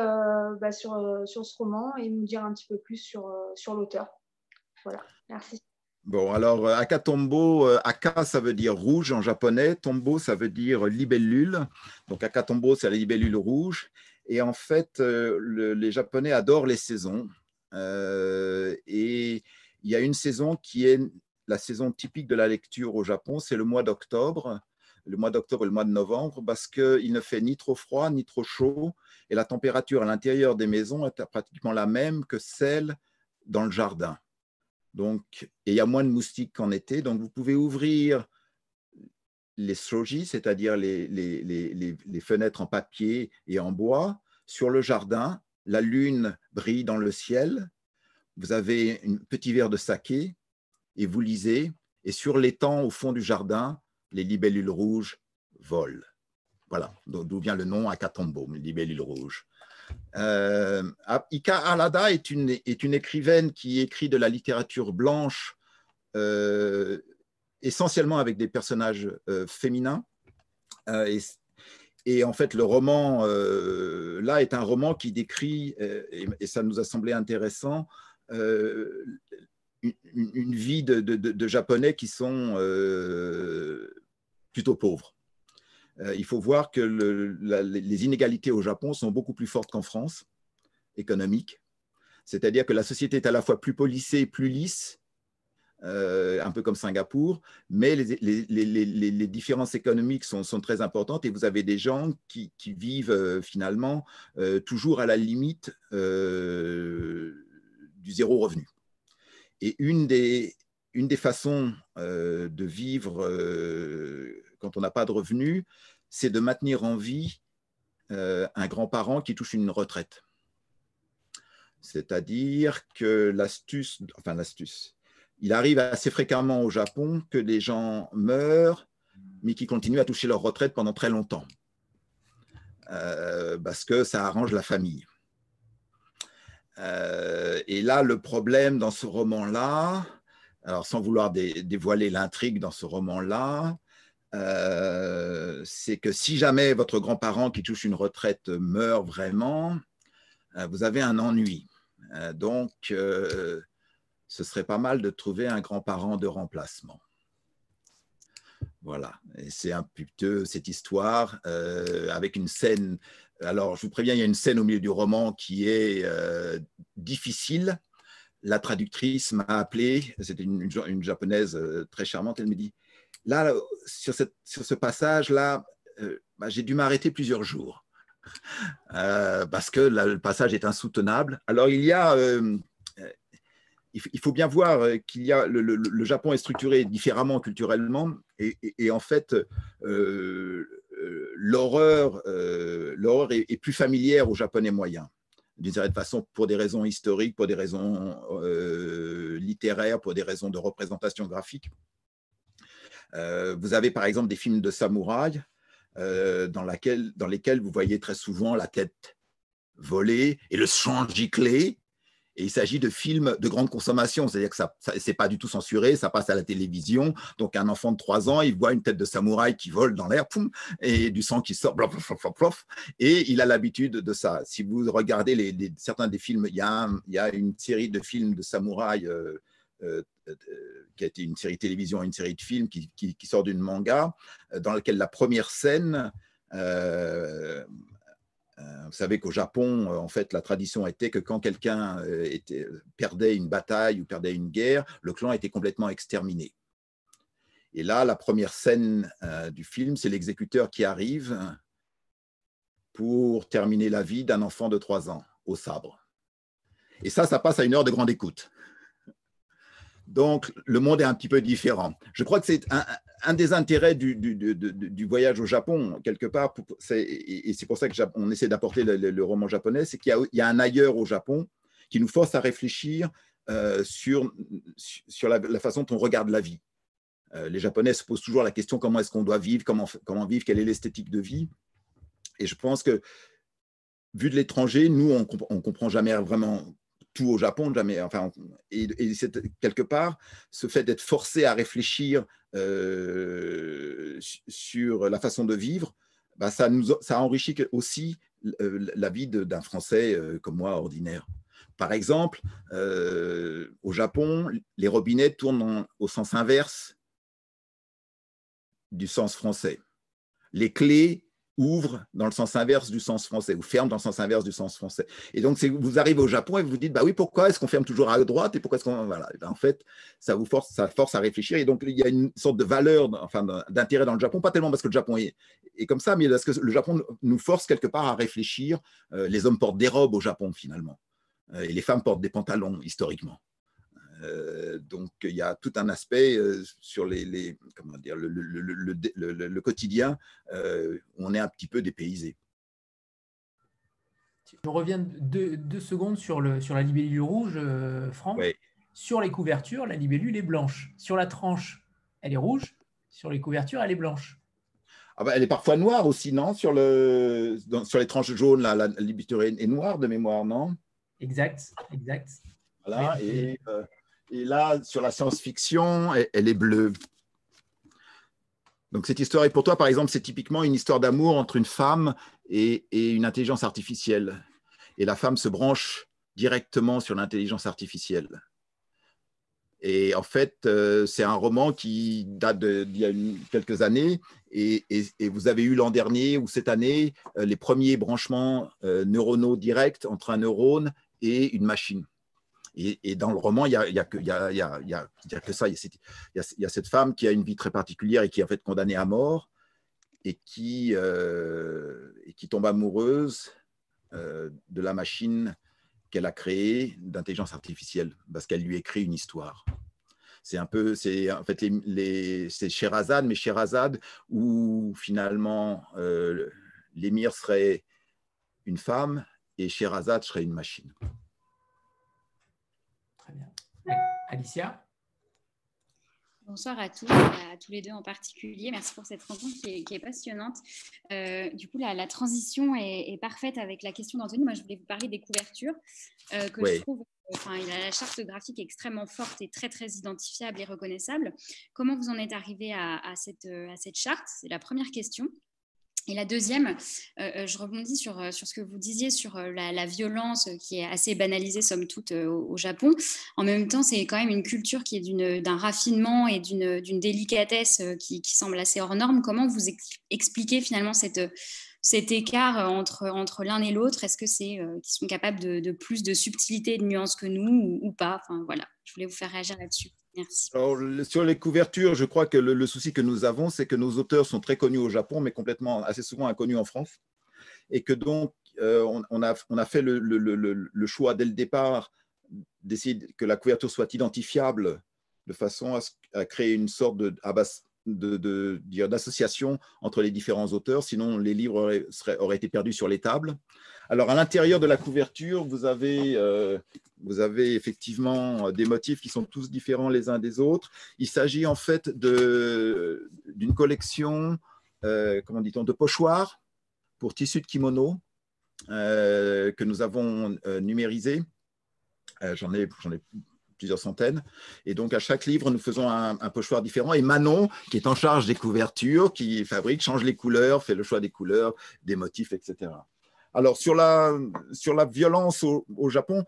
bah, sur, sur ce roman et nous dire un petit peu plus sur, sur l'auteur. Voilà, merci. Bon, alors euh, Akatombo, euh, Aka ça veut dire rouge en japonais, Tombo ça veut dire libellule. Donc Akatombo c'est la libellule rouge. Et en fait, euh, les Japonais adorent les saisons. et il y a une saison qui est la saison typique de la lecture au Japon, c'est le mois d'octobre, le mois d'octobre et le mois de novembre, parce qu'il ne fait ni trop froid ni trop chaud, et la température à l'intérieur des maisons est pratiquement la même que celle dans le jardin. Donc, et il y a moins de moustiques qu'en été. Donc, vous pouvez ouvrir les shoji, c'est-à-dire les, fenêtres en papier et en bois, sur le jardin. La lune brille dans le ciel. Vous avez un petit verre de saké et vous lisez. Et sur l'étang au fond du jardin, les libellules rouges volent. Voilà, d'où vient le nom Akatombo, libellule rouge. Euh, Ika Alada est une, est une écrivaine qui écrit de la littérature blanche, euh, essentiellement avec des personnages euh, féminins. Et, et, en fait, le roman, là, est un roman qui décrit, et, ça nous a semblé intéressant, une, vie de, Japonais qui sont plutôt pauvres. Euh, il faut voir que les inégalités au Japon sont beaucoup plus fortes qu'en France, économiques. C'est-à-dire que la société est à la fois plus policée, plus lisse, euh, un peu comme Singapour, mais les, différences économiques sont, très importantes et vous avez des gens qui, vivent euh, finalement toujours à la limite du zéro revenu. Et une des, des façons de vivre quand on n'a pas de revenus, c'est de maintenir en vie euh, un grand-parent qui touche une retraite. C'est-à-dire que l'astuce, enfin l'astuce, il arrive assez fréquemment au Japon que les gens meurent, mais qui continuent à toucher leur retraite pendant très longtemps, euh, parce que ça arrange la famille. Euh, et là, le problème dans ce roman-là, alors sans vouloir dévoiler l'intrigue dans ce roman-là, euh, c'est que si jamais votre grand-parent qui touche une retraite meurt vraiment, euh, vous avez un ennui. Donc, ce serait pas mal de trouver un grand-parent de remplacement. Voilà, c'est un peu cette histoire avec une scène. Alors, je vous préviens, il y a une scène au milieu du roman qui est difficile. La traductrice m'a appelé, c'était une, japonaise très charmante, elle me dit là, sur, ce passage-là, euh, bah, j'ai dû m'arrêter plusieurs jours euh, parce que le passage est insoutenable. Alors, il y a, euh, il, faut bien voir qu'il y a, le, Japon est structuré différemment culturellement et, en fait, l'horreur est, plus familière aux Japonais moyens d'une certaine façon, pour des raisons historiques, pour des raisons littéraires, pour des raisons de représentation graphique. Euh, vous avez par exemple des films de samouraï euh, dans, dans lesquels vous voyez très souvent la tête volée et le sang giclé. Et il s'agit de films de grande consommation, c'est-à-dire que ça, n'est c'est pas du tout censuré, ça passe à la télévision. Donc un enfant de 3 ans, il voit une tête de samouraï qui vole dans l'air, et du sang qui sort, et il a l'habitude de ça. Si vous regardez certains des films, il y, a une série de films de samouraï euh, euh, qui a été une série télévision et une série de films qui, sort d'une manga, euh, dans laquelle la première scène, euh, vous savez qu'au Japon, en fait, la tradition était que quand quelqu'un perdait une bataille ou perdait une guerre, le clan était complètement exterminé. Et là, la première scène du film, c'est l'exécuteur qui arrive pour terminer la vie d'un enfant de 3 ans au sabre. Et ça, ça passe à une heure de grande écoute. Donc, le monde est un petit peu différent. Je crois que c'est un, des intérêts du, voyage au Japon, quelque part, et c'est pour ça qu'on essaie d'apporter le, roman japonais, c'est qu'il y, a un ailleurs au Japon qui nous force à réfléchir euh, sur, sur la, façon dont on regarde la vie. Euh, les Japonais se posent toujours la question comment est-ce qu'on doit vivre, comment, comment vivre, quelle est l'esthétique de vie. Et je pense que, vu de l'étranger, nous, on ne comprend jamais vraiment tout au Japon, jamais. Enfin, et, quelque part, ce fait d'être forcé à réfléchir sur la façon de vivre, bah, ça, nous, ça enrichit aussi la vie d'un Français comme moi, ordinaire. Par exemple, au Japon, les robinets tournent au sens inverse du sens français. Les clés ouvrent dans le sens inverse du sens français ou ferment dans le sens inverse du sens français. Et donc, vous arrivez au Japon et vous vous dites, bah oui, pourquoi est-ce qu'on ferme toujours à droite et pourquoi est-ce qu'on voilà. Ben, en fait, ça vous force, ça force à réfléchir. Et donc, il y a une sorte de valeur, enfin, d'intérêt dans le Japon, pas tellement parce que le Japon est, est, comme ça, mais parce que le Japon nous force quelque part à réfléchir. Euh, les hommes portent des robes au Japon finalement, euh, et les femmes portent des pantalons historiquement. Euh, donc, il y a tout un aspect euh, sur les, comment dire, le, le, quotidien euh, on est un petit peu dépaysé. Je reviens deux, deux secondes sur, le, sur la libellule rouge, Franck. Sur les couvertures, la libellule est blanche. Sur la tranche, elle est rouge. Sur les couvertures, elle est blanche. Ah bah, elle est parfois noire aussi, non? Sur, le, sur les tranches jaunes, la, la libellule est noire de mémoire, non? Exact, exact. Voilà, et et là, sur la science-fiction, elle, est bleue. Donc cette histoire est pour toi, par exemple, c'est typiquement une histoire d'amour entre une femme et, une intelligence artificielle. Et la femme se branche directement sur l'intelligence artificielle. Et en fait, euh, c'est un roman qui date d'il y a quelques années. Et, vous avez eu l'an dernier ou cette année euh, les premiers branchements euh, neuronaux directs entre un neurone et une machine. Et, dans le roman, il n'y a, y a, que, ça. Il y, a cette femme qui a une vie très particulière et qui est en fait condamnée à mort et qui, euh, tombe amoureuse euh, de la machine qu'elle a créée d'intelligence artificielle parce qu'elle lui écrit une histoire. C'est un peu, c'est en fait les, c'est Sherazade, mais Sherazade où finalement euh, l'émir serait une femme et Sherazade serait une machine. Alicia Bonsoir à tous, à tous les deux en particulier. Merci pour cette rencontre qui est, passionnante. Euh, du coup, la, transition est, parfaite avec la question d'Anthony. Moi, je voulais vous parler des couvertures euh, que je trouve. Enfin, il a la charte graphique extrêmement forte et très très identifiable et reconnaissable. Comment vous en êtes arrivé à, cette, à cette charte? C'est la première question. Et la deuxième, euh, euh, je rebondis sur, euh, sur ce que vous disiez sur la, violence qui est assez banalisée, somme toute, au, Japon. En même temps, c'est quand même une culture qui est d'un raffinement et d'une délicatesse qui, semble assez hors norme. Comment vous expliquez finalement cette, cet écart entre, entre l'un et l'autre? Est-ce que c'est qu'ils sont capables de, plus de subtilité et de nuances que nous ou, ou pas? Enfin voilà, je voulais vous faire réagir là-dessus sur les couvertures, je crois que le, souci que nous avons, c'est que nos auteurs sont très connus au Japon, mais complètement, assez souvent inconnus en France. Et que donc, euh, on, a, on, a, fait le, choix dès le départ d'essayer que la couverture soit identifiable de façon à, créer une sorte de, d'association entre les différents auteurs, sinon les livres auraient, été perdus sur les tables. Alors, à l'intérieur de la couverture, vous avez, euh, vous avez effectivement des motifs qui sont tous différents les uns des autres. Il s'agit en fait d'une collection, euh, comment dit-on, de pochoirs pour tissu de kimono euh, que nous avons numérisé. J'en ai, ai plusieurs centaines. Et donc, à chaque livre, nous faisons un, pochoir différent. Et Manon, qui est en charge des couvertures, qui fabrique, change les couleurs, fait le choix des couleurs, des motifs, etc. Alors, sur la, sur la violence au, Japon,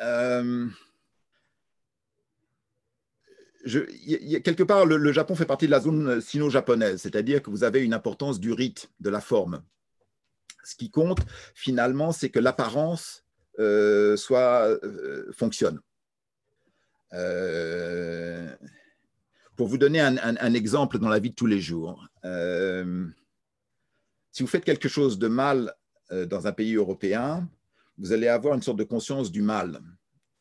euh, quelque part, le, Japon fait partie de la zone sino-japonaise, c'est-à-dire que vous avez une importance du rite, de la forme. Ce qui compte, finalement, c'est que l'apparence euh, soit, euh, fonctionne. Euh, pour vous donner un, exemple dans la vie de tous les jours, euh, si vous faites quelque chose de mal euh, dans un pays européen, vous allez avoir une sorte de conscience du mal.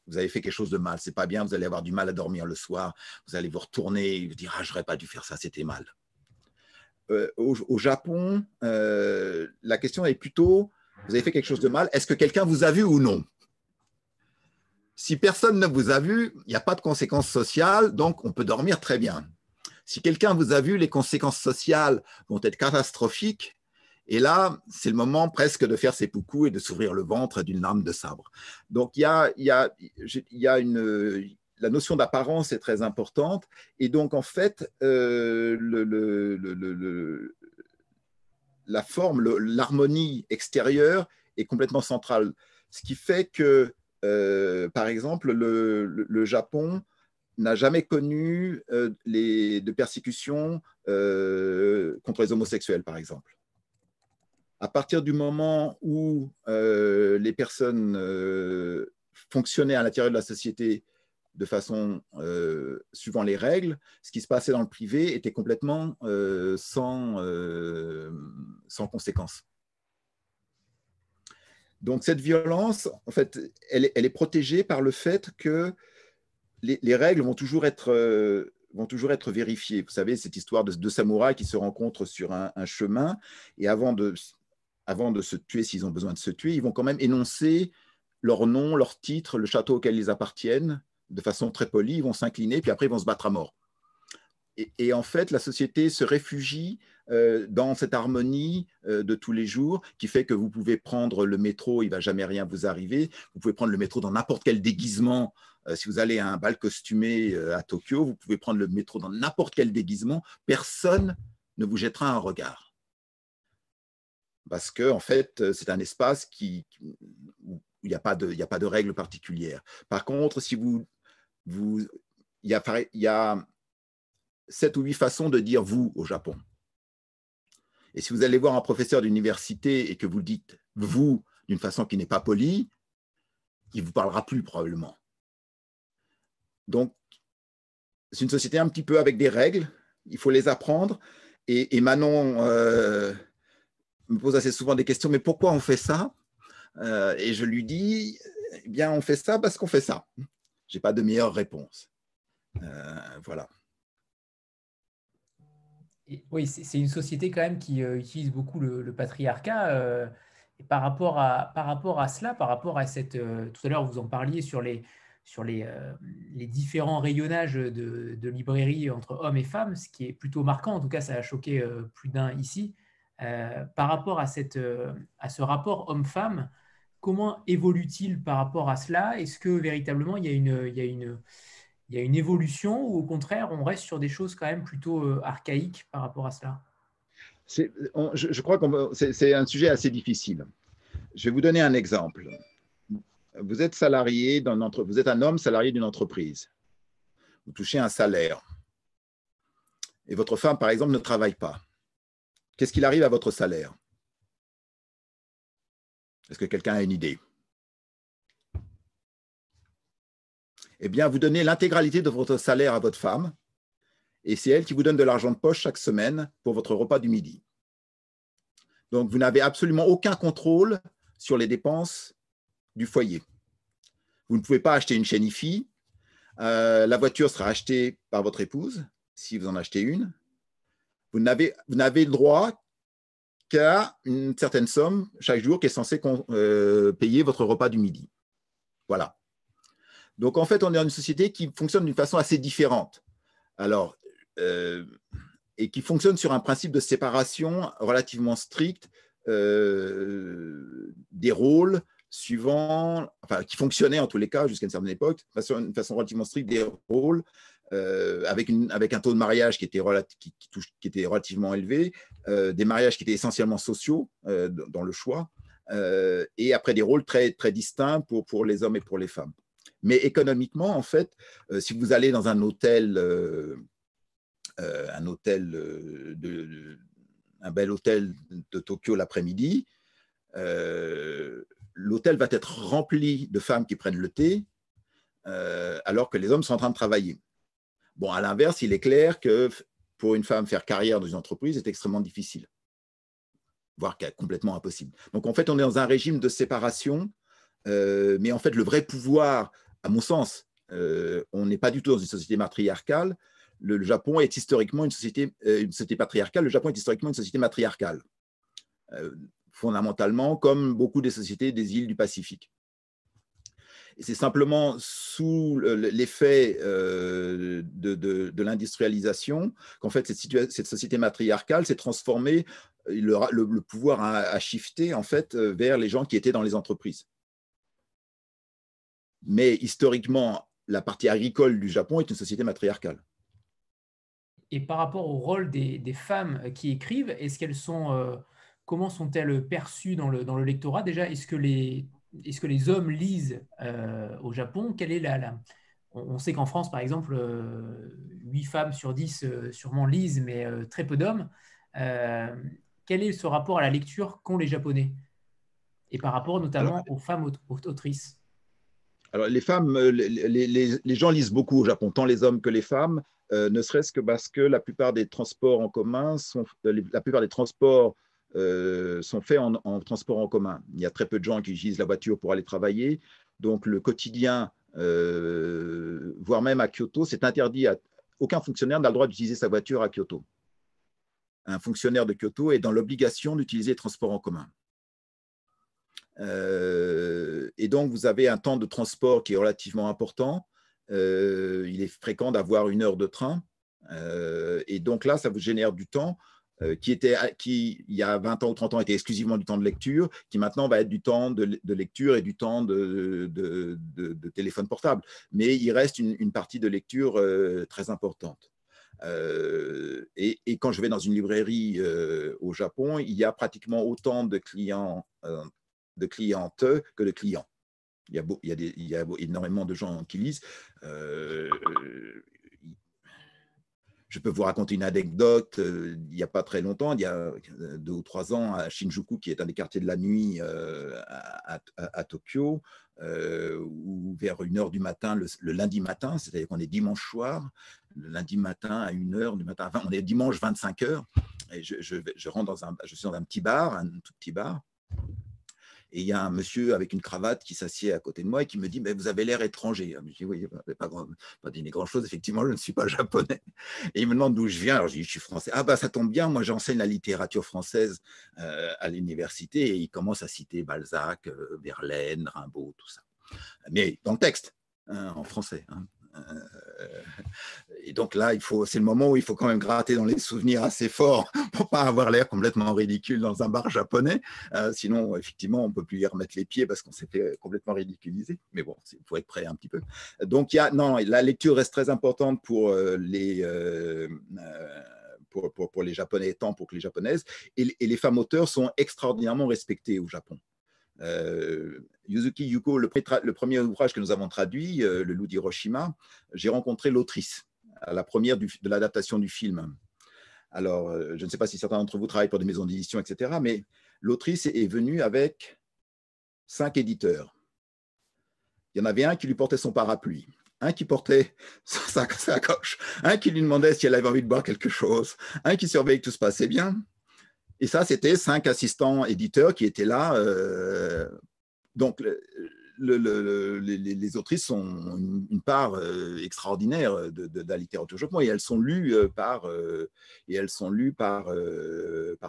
Vous avez fait quelque chose de mal, c'est pas bien, vous allez avoir du mal à dormir le soir, vous allez vous retourner et vous dire Ah, j'aurais pas dû faire ça, c'était mal. Au, au, Japon, la question est plutôt Vous avez fait quelque chose de mal, est-ce que quelqu'un vous a vu ou non? Si personne ne vous a vu, il n'y a pas de conséquences sociales, donc on peut dormir très bien. Si quelqu'un vous a vu, les conséquences sociales vont être catastrophiques Et là, c'est le moment presque de faire ses poucous et de s'ouvrir le ventre d'une arme de sabre. Donc, il y a, une, la notion d'apparence est très importante. Et donc, en fait, euh, la forme, l'harmonie extérieure est complètement centrale. Ce qui fait que, euh, par exemple, le, Japon n'a jamais connu euh, de persécutions contre les homosexuels, par exemple. À partir du moment où les personnes fonctionnaient à l'intérieur de la société de façon euh, suivant les règles, ce qui se passait dans le privé était complètement euh, euh, sans conséquence. Donc cette violence, en fait, elle, est protégée par le fait que les, règles vont toujours être vont toujours être vérifiées. Vous savez, cette histoire de deux samouraïs qui se rencontrent sur un, un chemin et avant de, avant de se tuer, s'ils ont besoin de se tuer, ils vont quand même énoncer leur nom, leur titre, le château auquel ils appartiennent, de façon très polie, ils vont s'incliner, puis après ils vont se battre à mort. Et, en fait, la société se réfugie euh, dans cette harmonie euh, de tous les jours qui fait que vous pouvez prendre le métro, il va jamais rien vous arriver. Vous pouvez prendre le métro dans n'importe quel déguisement. Euh, si vous allez à un bal costumé à Tokyo, vous pouvez prendre le métro dans n'importe quel déguisement. Personne ne vous jettera un regard. Parce que, en fait, c'est un espace qui, où il n'y a, pas de, règles particulières. Par contre, si vous il, y a, sept ou huit façons de dire vous au Japon. Et si vous allez voir un professeur d'université et que vous dites vous d'une façon qui n'est pas polie, il ne vous parlera plus probablement. Donc, c'est une société un petit peu avec des règles, il faut les apprendre. Et, Manon euh, me pose assez souvent des questions, mais pourquoi on fait ça? Euh, Et je lui dis, eh bien, on fait ça parce qu'on fait ça n'ai pas de meilleure réponse. Euh, voilà. Oui, c'est une société quand même qui euh, utilise beaucoup le, patriarcat. Euh, et par rapport, à, par rapport à cela, par rapport à cette... tout à l'heure, vous en parliez sur les, sur les, les différents rayonnages de, de, librairies entre hommes et femmes, ce qui est plutôt marquant. En tout cas, ça a choqué plus d'un ici. par rapport à, cette, à ce rapport homme-femme, comment évolue-t-il par rapport à cela? Est-ce que véritablement il y, a une, il, une, il y a une évolution ou au contraire on reste sur des choses quand même plutôt euh, archaïques par rapport à cela? Je, crois que c'est un sujet assez difficile. Je vais vous donner un exemple. Vous êtes salarié vous êtes un homme salarié d'une entreprise. Vous touchez un salaire. Et votre femme, par exemple, ne travaille pas. Qu'est-ce qu'il arrive à votre salaire? Est-ce que quelqu'un a une idée? Eh vous donnez l'intégralité de votre salaire à votre femme et c'est elle qui vous donne de l'argent de poche chaque semaine pour votre repas du midi. Donc, vous n'avez absolument aucun contrôle sur les dépenses du foyer. Vous ne pouvez pas acheter une chaîne IFI. Euh, la voiture sera achetée par votre épouse, si vous en achetez une. Vous n'avez le droit qu'à une certaine somme chaque jour qui est censée euh, payer votre repas du midi. Voilà. Donc en fait, on est dans une société qui fonctionne d'une façon assez différente. Alors, euh, et qui fonctionne sur un principe de séparation relativement strict euh, des rôles suivant, enfin, qui fonctionnait en tous les cas jusqu'à une certaine époque, de façon, une façon relativement stricte des rôles euh, avec, un taux de mariage qui était, relativement élevé, des mariages qui étaient essentiellement sociaux dans le choix, et après des rôles très, distincts pour les hommes et pour les femmes. Mais économiquement, en fait, si vous allez dans un hôtel, un hôtel un bel hôtel de Tokyo l'après-midi, l'hôtel va être rempli de femmes qui prennent le thé, alors que les hommes sont en train de travailler. Bon, à l'inverse, il est clair que pour une femme, faire carrière dans une entreprise est extrêmement difficile, voire complètement impossible. Donc, en fait, on est dans un régime de séparation, euh, mais en fait, le vrai pouvoir, à mon sens, euh, on n'est pas du tout dans une société matriarcale. Le, Japon est historiquement une société, euh, patriarcale. Le Japon est historiquement une société matriarcale, fondamentalement, comme beaucoup des sociétés des îles du Pacifique. C'est simplement sous l'effet euh, de, l'industrialisation qu'en fait cette, société matriarcale s'est transformée le, pouvoir a, shifté en fait vers les gens qui étaient dans les entreprises. Mais historiquement, la partie agricole du Japon est une société matriarcale. Et par rapport au rôle des, femmes qui écrivent, est-ce qu'elles sont, comment sont-elles perçues dans le, dans le lectorat Déjà, est-ce que les, est-ce que les hommes lisent au Japon? Quelle est la, on, sait qu'en France, par exemple, 8 femmes sur 10 sûrement lisent, mais très peu d'hommes. Quel est ce rapport à la lecture qu'ont les Japonais? Et par rapport notamment aux femmes autrices Alors, les femmes, euh, les, gens lisent beaucoup au Japon, tant les hommes que les femmes, euh, ne serait-ce que parce que la plupart des transports en commun sont, euh, faits en, transport en commun. Il y a très peu de gens qui utilisent la voiture pour aller travailler. Donc, le quotidien, voire même à Kyoto, c'est interdit à aucun fonctionnaire n'a le droit d'utiliser sa voiture à Kyoto un fonctionnaire de Kyoto est dans l'obligation d'utiliser les transports en commun. Euh, et donc, vous avez un temps de transport qui est relativement important. Euh, il est fréquent d'avoir une heure de train. Euh, et donc là, ça vous génère du temps qui, était, qui, il y a 20 ans ou 30 ans, était exclusivement du temps de lecture, qui maintenant va être du temps de, lecture et du temps de, téléphone portable. Mais il reste une partie de lecture très importante. Et, quand je vais dans une librairie au Japon, il y a pratiquement autant de clients, de clientes que de clients. Il y, a a il y, a énormément de gens qui lisent. je peux vous raconter une anecdote. Il n'y a pas très longtemps, il y a deux ou trois ans, à Shinjuku, qui est un des quartiers de la nuit à, Tokyo, où vers une heure du matin, le, lundi matin, c'est-à-dire qu'on est dimanche soir, le lundi matin à 1h du matin. Enfin, on est dimanche 25 h et je, je, rentre dans un, je suis dans un petit bar, un tout petit bar. Et il y a un monsieur avec une cravate qui s'assied à côté de moi et qui me dit mais Vous avez l'air étranger. Je dis Oui, pas, grand, pas dit grand-chose. Effectivement, je ne suis pas japonais. Et il me demande d'où je viens. Alors je dis Je suis français. Ah, bah ça tombe bien. Moi, j'enseigne la littérature française euh, à l'université. Et il commence à citer Balzac, euh, Verlaine, Rimbaud, tout ça. Mais dans le texte, hein, en français. Hein. Euh, et donc là, c'est le moment où il faut quand même gratter dans les souvenirs assez forts pour pas avoir l'air complètement ridicule dans un bar japonais. Euh, sinon, effectivement, on peut plus y remettre les pieds parce qu'on s'est complètement ridiculiser. Mais bon, il faut être prêt un petit peu. Donc, non, la lecture reste très importante pour euh, les. pour, les Japonais, tant pour que les Japonaises. Et, les femmes auteurs sont extraordinairement respectées au Japon. Euh, Yuzuki Yuko, le, premier ouvrage que nous avons traduit, euh, Le loup d'Hiroshima, j'ai rencontré l'autrice à la première de l'adaptation du film. Alors, euh, je ne sais pas si certains d'entre vous travaillent pour des maisons d'édition, etc., mais l'autrice est venue avec cinq éditeurs. Il y en avait un qui lui portait son parapluie, un qui portait sa sacoche, un qui lui demandait si elle avait envie de boire quelque chose, un qui surveillait que tout se passait bien, et ça, c'était cinq assistants éditeurs qui étaient là. Euh, donc, les, autrices sont une, part euh, extraordinaire de, la littérature japonaise et elles sont lues euh, par et elles sont lues par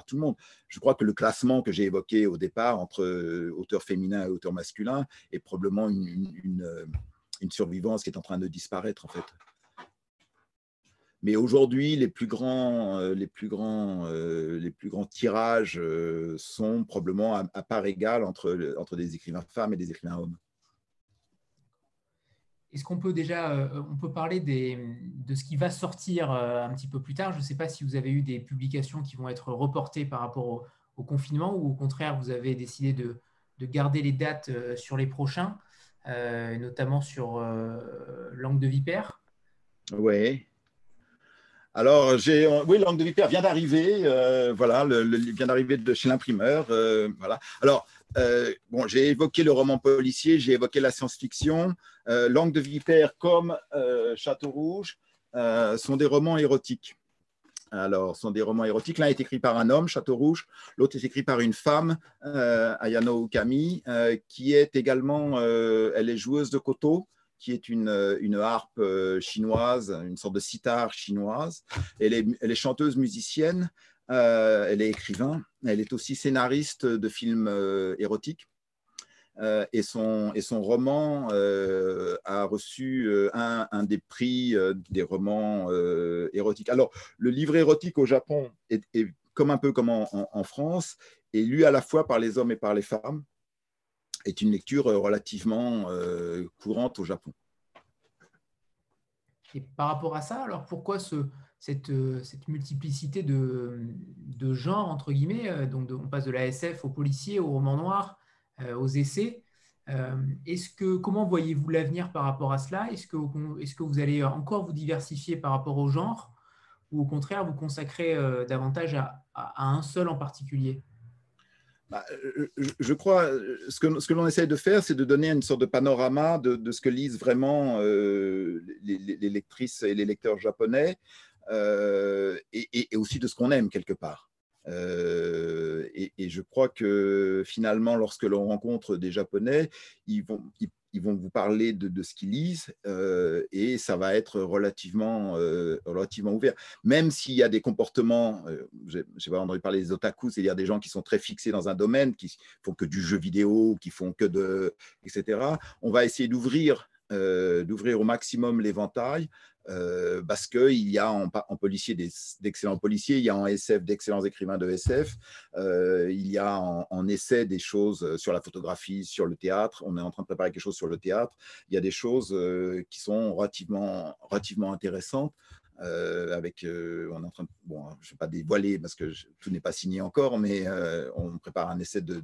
tout le monde. Je crois que le classement que j'ai évoqué au départ entre auteurs féminins et auteurs masculins est probablement une, une, survivance qui est en train de disparaître en fait. Mais aujourd'hui, les plus grands, euh, les plus grands, euh, les plus grands tirages euh, sont probablement à, part égale entre, entre des écrivains femmes et des écrivains hommes. Est-ce qu'on peut déjà, on peut parler des, de ce qui va sortir un petit peu plus tard? Je ne sais pas si vous avez eu des publications qui vont être reportées par rapport au, confinement ou au contraire, vous avez décidé de, de garder les dates sur les prochains, notamment sur Langue de Vipère. Oui. Alors, j'ai, euh, oui, Langue de Vipère vient d'arriver, euh, voilà, le, vient d'arriver de chez l'imprimeur, euh, voilà. Alors, j'ai évoqué le roman policier, j'ai évoqué la science-fiction. Langue de Vipère comme Château Rouge sont des romans érotiques. Alors, sont des romans érotiques. L'un est écrit par un homme, Château Rouge. L'autre est écrit par une femme, Ayano Ukami, qui est également, elle est joueuse de koto qui est une, une, harpe euh, chinoise, une sorte de sitar chinoise. Elle est, est chanteuse musicienne, euh, elle est écrivain, elle est aussi scénariste de films euh, érotiques. et, son, et son roman a reçu un, des prix des romans érotiques. Alors, le livre érotique au Japon est, est comme un peu comme en, France, et lu à la fois par les hommes et par les femmes, est une lecture relativement courante au Japon. Et par rapport à ça, alors pourquoi ce, cette, multiplicité de, genres, entre guillemets donc On passe de la SF au policier, au roman noir, aux essais. Euh, est-ce que, comment voyez-vous l'avenir par rapport à cela? Est-ce que, est que, vous allez encore vous diversifier par rapport au genre? Ou au contraire vous consacrer euh, davantage à, un seul en particulier? Bah, je crois, ce que, ce que l'on essaie de faire, c'est de donner une sorte de panorama de, ce que lisent vraiment euh, les, lectrices et les lecteurs japonais, et, aussi de ce qu'on aime quelque part. Euh, et, je crois que finalement, lorsque l'on rencontre des Japonais, ils vont, vont vous parler de, ce qu'ils lisent euh, et ça va être relativement, euh, relativement ouvert. Même s'il y a des comportements, j'ai pas entendu parler des otaku, c'est-à-dire des gens qui sont très fixés dans un domaine, qui font que du jeu vidéo, qui font que de, etc. On va essayer d'ouvrir d'ouvrir au maximum l'éventail euh, parce qu'il y a en, policier d'excellents policiers, il y a en SF d'excellents écrivains de SF, euh, il y a en, essai des choses sur la photographie, sur le théâtre. On est en train de préparer quelque chose sur le théâtre. Il y a des choses euh, qui sont relativement, relativement intéressantes. Euh, avec, euh, on est en train bon, je ne vais pas dévoiler parce que tout n'est pas signé encore, mais euh, on prépare un essai de,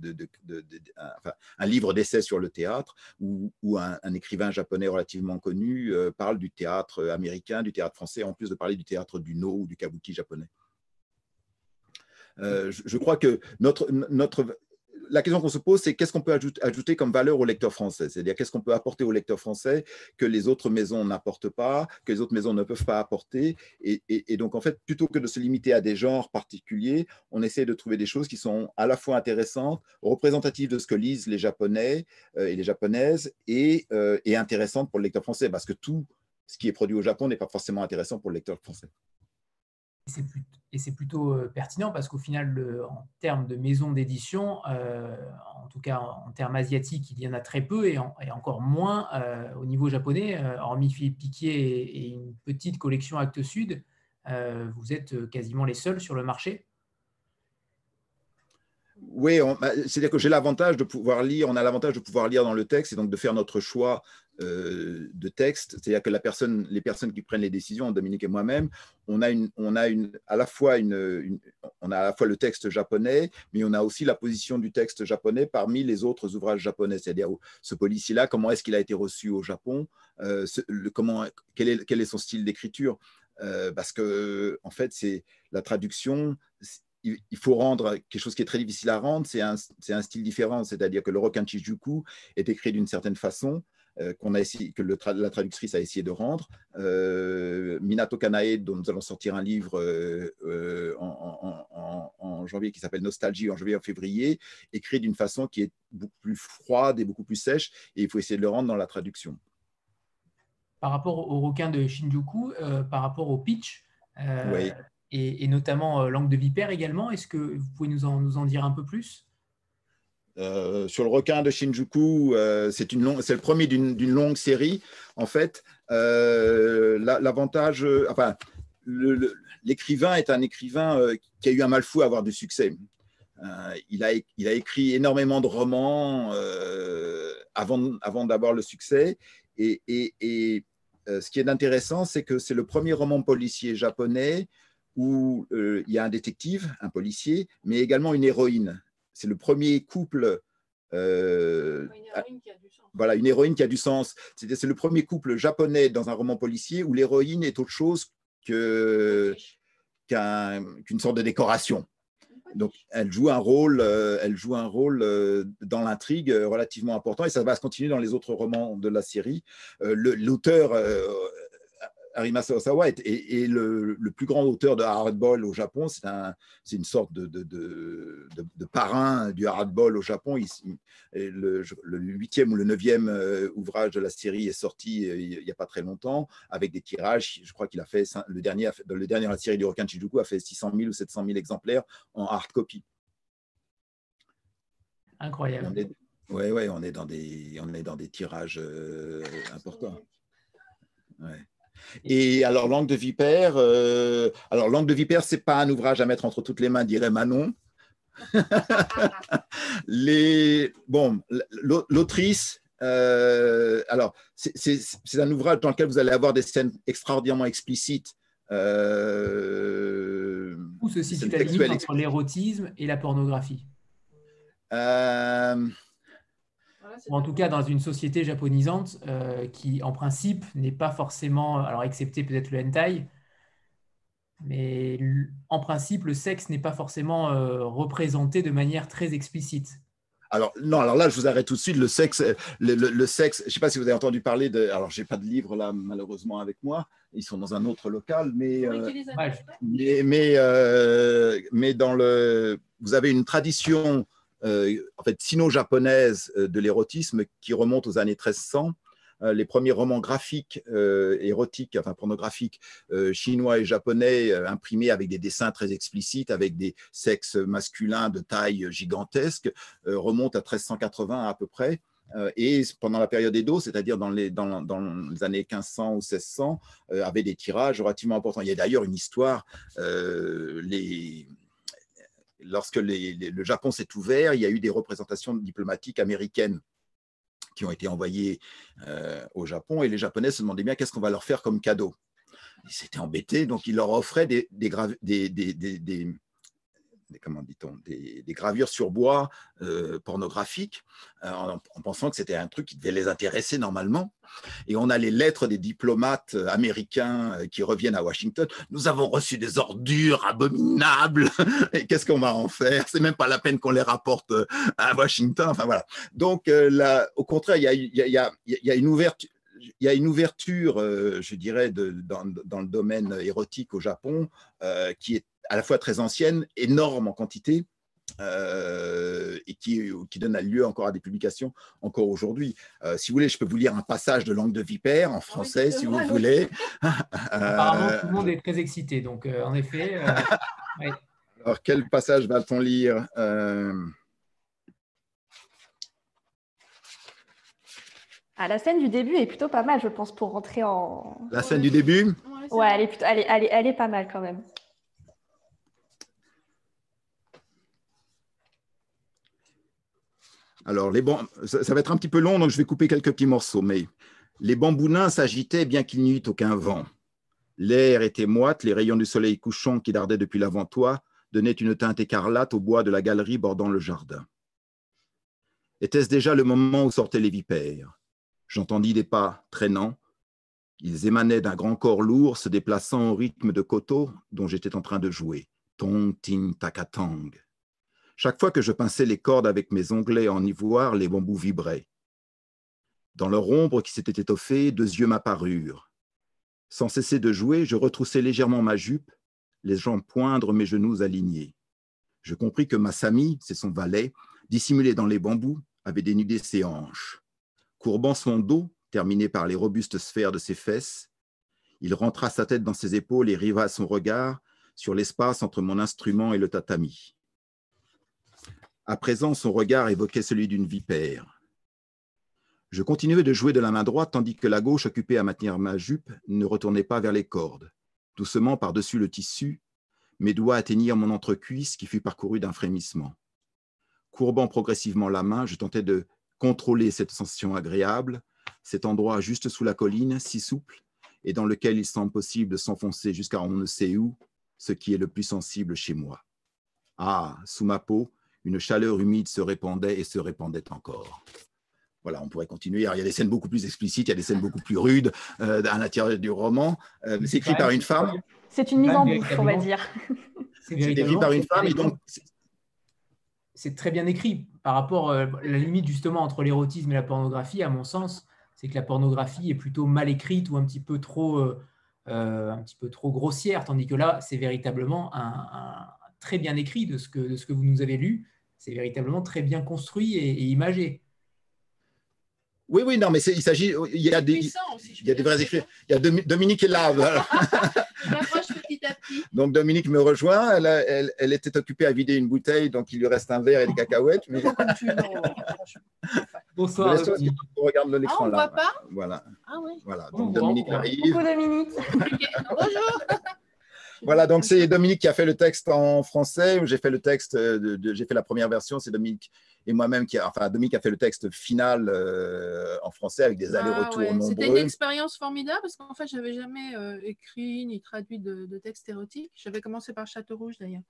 un, livre d'essai sur le théâtre où, un, écrivain japonais relativement connu parle du théâtre américain, du théâtre français, en plus de parler du théâtre du no ou du kabuki japonais. je, je, crois que notre, notre, la question qu'on se pose, c'est qu'est-ce qu'on peut ajouter, comme valeur au lecteur français? C'est-à-dire qu'est-ce qu'on peut apporter au lecteur français que les autres maisons n'apportent pas, que les autres maisons ne peuvent pas apporter? Et, donc, en fait, plutôt que de se limiter à des genres particuliers, on essaie de trouver des choses qui sont à la fois intéressantes, représentatives de ce que lisent les Japonais euh, et les Japonaises, euh, et intéressantes pour le lecteur français, parce que tout ce qui est produit au Japon n'est pas forcément intéressant pour le lecteur français. Et c'est plutôt euh, pertinent parce qu'au final, en termes de maisons d'édition, euh, en tout cas en termes asiatiques, il y en a très peu et, encore moins euh, au niveau japonais. hormis Philippe Piquier et, une petite collection Actes Sud, vous êtes quasiment les seuls sur le marché. Oui, bah, c'est-à-dire que j'ai l'avantage de pouvoir lire, on a l'avantage de pouvoir lire dans le texte et donc de faire notre choix euh, de texte. C'est-à-dire que la personne, les personnes qui prennent les décisions, Dominique et moi-même, on a, une, on une, à la fois une, on a à la fois le texte japonais, mais on a aussi la position du texte japonais parmi les autres ouvrages japonais. C'est-à-dire ce policier-là, comment est-ce qu'il a été reçu au Japon, euh, comment, quel est, quel est son style d'écriture. Euh, parce que en fait, c'est la traduction, il faut rendre quelque chose qui est très difficile à rendre, c'est un, un, style différent, c'est-à-dire que le Rokan Chijuku est écrit d'une certaine façon, euh, qu'on a essayé, que le la traductrice a essayé de rendre. Euh, Minato Kanae, dont nous allons sortir un livre euh, en, janvier qui s'appelle Nostalgie, en janvier en février, écrit d'une façon qui est beaucoup plus froide et beaucoup plus sèche, et il faut essayer de le rendre dans la traduction. Par rapport au requin de Shinjuku, par rapport au pitch, oui et, notamment euh, Langue de Vipère également. Est-ce que vous pouvez nous en, nous en dire un peu plus? Euh, sur le requin de Shinjuku, euh, c'est le premier d'une longue série. En fait, l'avantage, enfin, l'écrivain est un écrivain qui a eu un mal fou à avoir du succès. il, a, il a écrit énormément de romans avant, avant d'avoir le succès. Et, et, et ce qui est intéressant, c'est que c'est le premier roman policier japonais où euh, il y a un détective, un policier, mais également une héroïne. C'est le premier couple. Euh, une héroïne qui a du sens. Voilà, une héroïne qui a du sens. C'est le premier couple japonais dans un roman policier où l'héroïne est autre chose qu'une sorte de décoration. Donc, elle joue un rôle, euh, elle joue un rôle dans l'intrigue relativement important et ça va se continuer dans les autres romans de la série. L'auteur Arima Sawasawa est, le, plus grand auteur de hardball au Japon. C'est un, une sorte de, de, parrain du hardball au Japon. le, huitième ou le neuvième euh, ouvrage de la série est sorti euh, il n'y a pas très longtemps, avec des tirages. Je crois qu'il a fait le dernier, le dernier la série du Rokan Shijuku a fait 600 000 ou 700 000 exemplaires en hard copy. Incroyable. Oui, ouais, on est dans des, on est dans des tirages euh, importants. Ouais. Et alors, Langue de Vipère, euh, alors Langue de Vipère, c'est pas un ouvrage à mettre entre toutes les mains, dirait Manon. les, bon, l'autrice, euh, alors, c'est un ouvrage dans lequel vous allez avoir des scènes extraordinairement explicites. Euh, Où se situe la limite entre l'érotisme et la pornographie? Euh, Ou en tout cas dans une société japonisante euh, qui, en principe, n'est pas forcément, alors excepté peut-être le hentai, mais en principe, le sexe n'est pas forcément représenté de manière très explicite. Alors, non, alors là, je vous arrête tout de suite. Le sexe, le, sexe je ne sais pas si vous avez entendu parler de. Alors, je n'ai pas de livre là, malheureusement, avec moi. Ils sont dans un autre local, mais. Euh, mais, mais, euh, mais, dans le. Vous avez une tradition, euh, en fait, sino-japonaise de l'érotisme qui remonte aux années 1300 euh, les premiers romans graphiques euh, érotiques, enfin pornographiques, euh, chinois et japonais, imprimés avec des dessins très explicites, avec des sexes masculins de taille gigantesque, remontent à 1380 à peu près. et pendant la période Edo, c'est-à-dire dans les, dans, les, années 1500 ou 1600, avait des tirages relativement importants. Il y a d'ailleurs une histoire, les, lorsque le Japon s'est ouvert, il y a eu des représentations diplomatiques américaines qui ont été envoyés euh, au Japon et les Japonais se demandaient bien qu'est-ce qu'on va leur faire comme cadeau. Ils s'étaient embêtés, donc ils leur offraient des, des, des, comment dit-on, des, gravures sur bois euh, pornographiques, euh, en, pensant que c'était un truc qui devait les intéresser normalement. Et on a les lettres des diplomates américains euh, qui reviennent à Washington. Nous avons reçu des ordures abominables. Et qu'est-ce qu'on va en faire? C'est même pas la peine qu'on les rapporte à Washington. Enfin voilà. Donc là, au contraire, il y a, y, a, y a, une ouverture il y a une ouverture, je dirais, dans, dans, le domaine érotique au Japon qui est à la fois très ancienne, énorme en quantité, euh, et qui, qui, donne lieu encore à des publications encore aujourd'hui. Euh, si vous voulez, je peux vous lire un passage de Langue de Vipère en français, si vous voulez. Apparemment, tout le monde est très excité, donc euh, en effet. Alors, quel passage va-t-on lire ah, La scène du début est plutôt pas mal, je pense, pour rentrer en... La scène du début? Ouais, elle est, plutôt, elle, est, elle, est, elle est pas mal quand même. Alors, ça, va être un petit peu long, donc je vais couper quelques petits morceaux, mais les bambounins s'agitaient bien qu'il n'y eût aucun vent. L'air était moite, les rayons du soleil couchant qui dardaient depuis l'avant-toit donnaient une teinte écarlate au bois de la galerie bordant le jardin. Était-ce déjà le moment où sortaient les vipères? J'entendis des pas traînants. Ils émanaient d'un grand corps lourd se déplaçant au rythme de koto dont j'étais en train de jouer. Tong, ting, takatang. Chaque fois que je pinçais les cordes avec mes onglets en ivoire, les bambous vibraient. Dans leur ombre qui s'était étoffée, deux yeux m'apparurent. Sans cesser de jouer, je retroussai légèrement ma jupe, les jambes poindre mes genoux alignés. Je compris que ma Sami, c'est son valet, dissimulé dans les bambous, avait dénudé ses hanches. Courbant son dos, terminé par les robustes sphères de ses fesses, il rentra sa tête dans ses épaules et riva son regard sur l'espace entre mon instrument et le tatami. À présent, son regard évoquait celui d'une vipère. Je continuais de jouer de la main droite tandis que la gauche, occupée à maintenir ma jupe, ne retournait pas vers les cordes. Doucement par-dessus le tissu, mes doigts atteignirent mon entrecuisse qui fut parcouru d'un frémissement. Courbant progressivement la main, je tentais de contrôler cette sensation agréable, cet endroit juste sous la colline, si souple, et dans lequel il semble possible de s'enfoncer jusqu'à on ne sait où, ce qui est le plus sensible chez moi. Ah, sous ma peau, une chaleur humide se répandait et se répandait encore. Voilà, on pourrait continuer. il y a des scènes beaucoup plus explicites, il y a des scènes beaucoup plus rudes euh, à l'intérieur du roman. Euh, c'est écrit par une femme. C'est une mise en bouche, on va dire. C'est écrit par une femme et donc. C'est très bien écrit par rapport à euh, la limite justement entre l'érotisme et la pornographie, à mon sens, c'est que la pornographie est plutôt mal écrite ou un petit peu trop, un petit peu trop grossière, tandis que là, c'est véritablement un, très bien écrit de ce que, de ce que vous nous avez lu c'est véritablement très bien construit et, imagé. Oui, oui, non, mais il s'agit. Il y a des, il y a des vrais écrits. Il y a Dominique est là. petit à petit. Donc Dominique me rejoint. Elle, elle, était occupée à vider une bouteille, donc il lui reste un verre et des cacahuètes. Mais... Bonsoir. On regarde l'écran ah, on là. voit pas? Voilà. Ah oui. Voilà. Donc Dominique arrive. Coucou Dominique. Bonjour. Voilà, donc c'est Dominique qui a fait le texte en français. J'ai fait le texte, de, j'ai fait la première version. C'est Dominique et moi-même qui, a, enfin Dominique a fait le texte final euh, en français avec des ah allers-retours nombreux. C'était une expérience formidable parce qu'en fait, j'avais jamais euh, écrit ni traduit de, de texte érotique. J'avais commencé par Château Rouge d'ailleurs,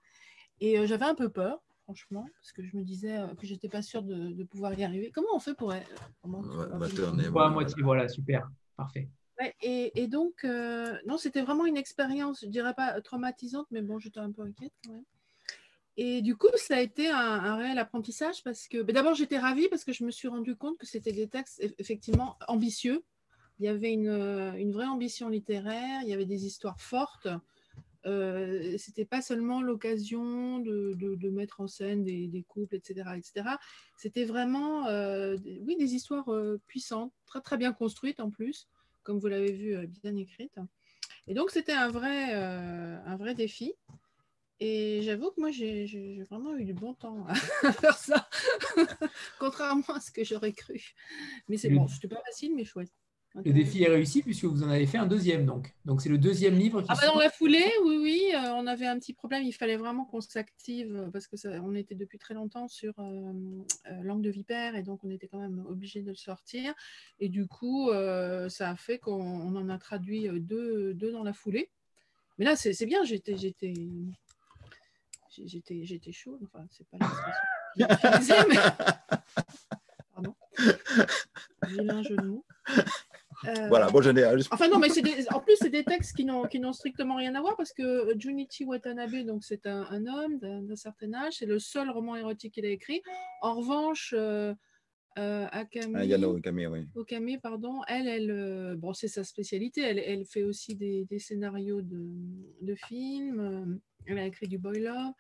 et euh, j'avais un peu peur franchement, parce que je me disais que j'étais pas sûre de, pouvoir y arriver. Comment on fait pour. Comment, à moitié, voilà, super, parfait. Et, donc, non, c'était vraiment une expérience, je dirais pas traumatisante, mais bon, j'étais un peu inquiète quand même. Et du coup, ça a été un, réel apprentissage parce que d'abord, j'étais ravie parce que je me suis rendu compte que c'était des textes effectivement ambitieux. Il y avait une, une, vraie ambition littéraire, il y avait des histoires fortes. Euh, c'était pas seulement l'occasion de, mettre en scène des, couples, etc. etc. C'était vraiment euh, oui, des histoires euh, puissantes, très, très bien construites en plus, comme vous l'avez vu, euh, bien écrites. Et donc, c'était un vrai, un vrai défi. Et j'avoue que moi, j'ai vraiment eu du bon temps à faire ça, contrairement à ce que j'aurais cru. Mais c'est bon, c'était pas facile, mais chouette. Le défi est réussi puisque vous en avez fait un deuxième, donc. Donc c'est le deuxième livre qui. Ah bah dans la foulée, oui, oui, euh, on avait un petit problème. Il fallait vraiment qu'on s'active euh, parce que ça, on était depuis très longtemps sur euh, Langue de vipère et donc on était quand même obligé de le sortir. Et du coup, ça a fait qu'on en a traduit deux, deux, dans la foulée. Mais là, c'est bien. J'étais, j'étais, j'étais, j'étais chaud. Enfin, c'est pas l'expression. mais... Pardon. un jeu de mots. Euh, voilà, bon, je n'ai Enfin, non, mais en plus, c'est des textes qui n'ont strictement rien à voir parce que Junichi Watanabe, donc c'est un, homme d'un certain âge, c'est le seul roman érotique qu'il a écrit. En revanche, euh, euh Akami, ah, Yano Okami, oui. Okami, pardon, elle, elle euh, bon, c'est sa spécialité. Elle, elle, fait aussi des, des scénarios de, de, films. Elle a écrit du boiler.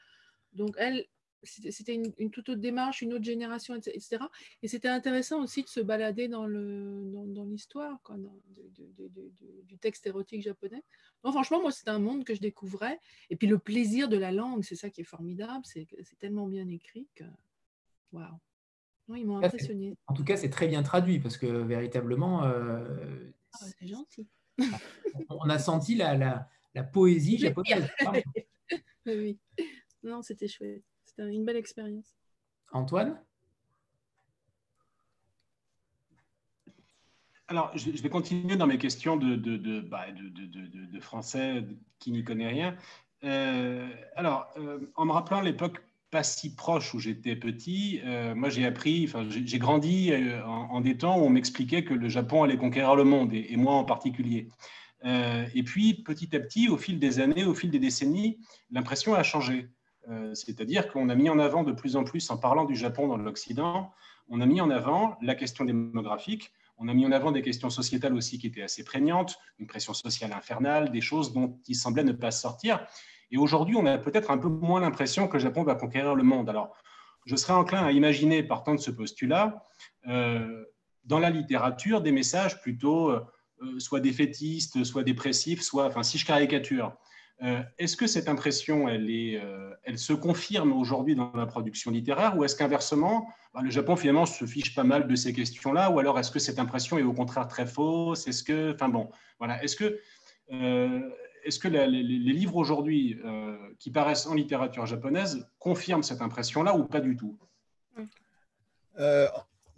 Donc, elle, c'était une, toute autre démarche, une autre génération, etc. Et c'était intéressant aussi de se balader dans l'histoire dans, dans du texte érotique japonais. Non, franchement, moi, c'est un monde que je découvrais. Et puis le plaisir de la langue, c'est ça qui est formidable. C'est tellement bien écrit que. Waouh! ils m'ont impressionné. En tout cas, c'est très bien traduit parce que véritablement. Euh, ah, c'est gentil. on a senti la, la, la poésie japonaise. oui. Non, c'était chouette. C'était une belle expérience. Antoine? Alors, je vais continuer dans mes questions de, de, de, bah, de français qui n'y connaît rien. Euh, alors, euh, en me rappelant l'époque pas si proche où j'étais petit, euh, moi j'ai appris, enfin j'ai grandi en, des temps où on m'expliquait que le Japon allait conquérir le monde, et, et moi en particulier. et puis, petit à petit, au fil des années, au fil des décennies, l'impression a changé. Euh, c'est-à-dire qu'on a mis en avant de plus en plus, en parlant du Japon dans l'Occident, on a mis en avant la question démographique, on a mis en avant des questions sociétales aussi qui étaient assez prégnantes, une pression sociale infernale, des choses dont il semblait ne pas sortir. Et aujourd'hui, on a peut-être un peu moins l'impression que le Japon va conquérir le monde. Alors, je serais enclin à imaginer, partant de ce postulat, euh, dans la littérature, des messages plutôt euh, soit défaitistes, soit dépressifs, soit, enfin, si je caricature, euh, est-ce que cette impression, euh, elle se confirme aujourd'hui dans la production littéraire ou est-ce qu'inversement, bah, le Japon finalement se fiche pas mal de ces questions-là ou alors est-ce que cette impression est au contraire très fausse? Est-ce que, enfin bon, voilà, est-ce que, euh, est-ce que les, livres aujourd'hui qui paraissent en littérature japonaise confirment cette impression-là ou pas du tout?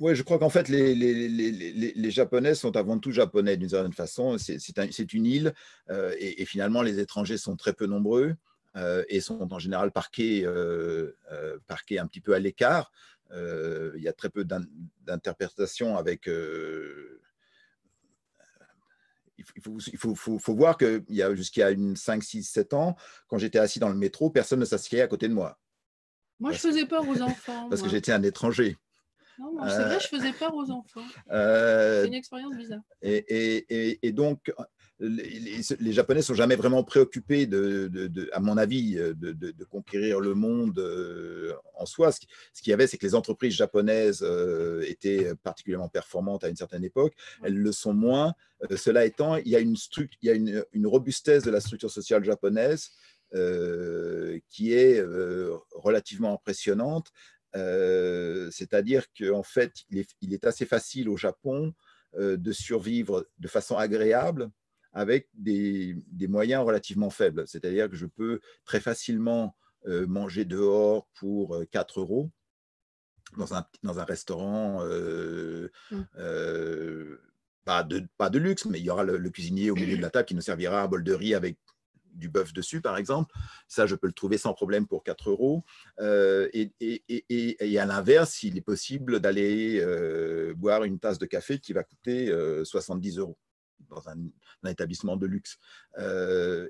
Oui, je crois qu'en fait, les, les, les, les, Japonais sont avant tout japonais d'une certaine façon. C'est une île euh, et, finalement, les étrangers sont très peu nombreux euh, et sont en général parqués, euh, parqués un petit peu à l'écart. il y a très peu d'interprétations avec. il faut, il faut, faut, faut voir qu'il y a jusqu'à 5, 6, 7 ans, quand j'étais assis dans le métro, personne ne s'assied à côté de moi. Moi, je faisais peur aux enfants. Parce que j'étais un étranger. Non, c'est vrai, je faisais peur aux enfants. Euh, c'est une expérience bizarre. Et, et, et donc, les, les, Japonais sont jamais vraiment préoccupés, de, de, à mon avis, de, conquérir le monde euh, en soi. Ce qu'il y avait, c'est que les entreprises japonaises euh, étaient particulièrement performantes à une certaine époque. Elles le sont moins. cela étant, il y a, une, il y a une, une, robustesse de la structure sociale japonaise qui est relativement impressionnante C'est-à-dire qu'en fait, il est, assez facile au Japon de survivre de façon agréable avec des, moyens relativement faibles. C'est-à-dire que je peux très facilement manger dehors pour 4 euros dans un, dans un restaurant, mmh. pas, de, pas de luxe, mais il y aura le, cuisinier au milieu de la table qui nous servira un bol de riz avec du bœuf dessus, par exemple. Ça, je peux le trouver sans problème pour 4 euros. et, et, à l'inverse, il est possible d'aller boire une tasse de café qui va coûter 70 euros dans un, établissement de luxe.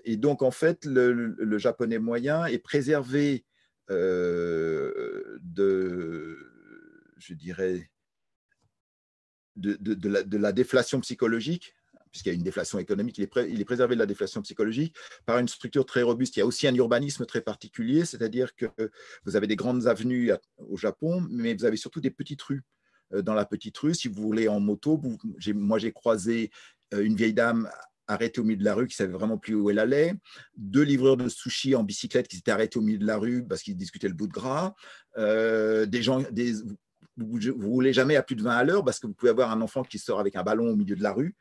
et donc, en fait, le, japonais moyen est préservé de, je dirais, de, la, déflation psychologique, puisqu'il y a une déflation économique, il est, il est, préservé de la déflation psychologique par une structure très robuste. Il y a aussi un urbanisme très particulier, c'est-à-dire que vous avez des grandes avenues au Japon, mais vous avez surtout des petites rues. Dans la petite rue, si vous voulez en moto, moi j'ai croisé une vieille dame arrêtée au milieu de la rue qui savait vraiment plus où elle allait, deux livreurs de sushi en bicyclette qui s'étaient arrêtés au milieu de la rue parce qu'ils discutaient le bout de gras, des gens, vous ne roulez jamais à plus de 20 à l'heure parce que vous pouvez avoir un enfant qui sort avec un ballon au milieu de la rue.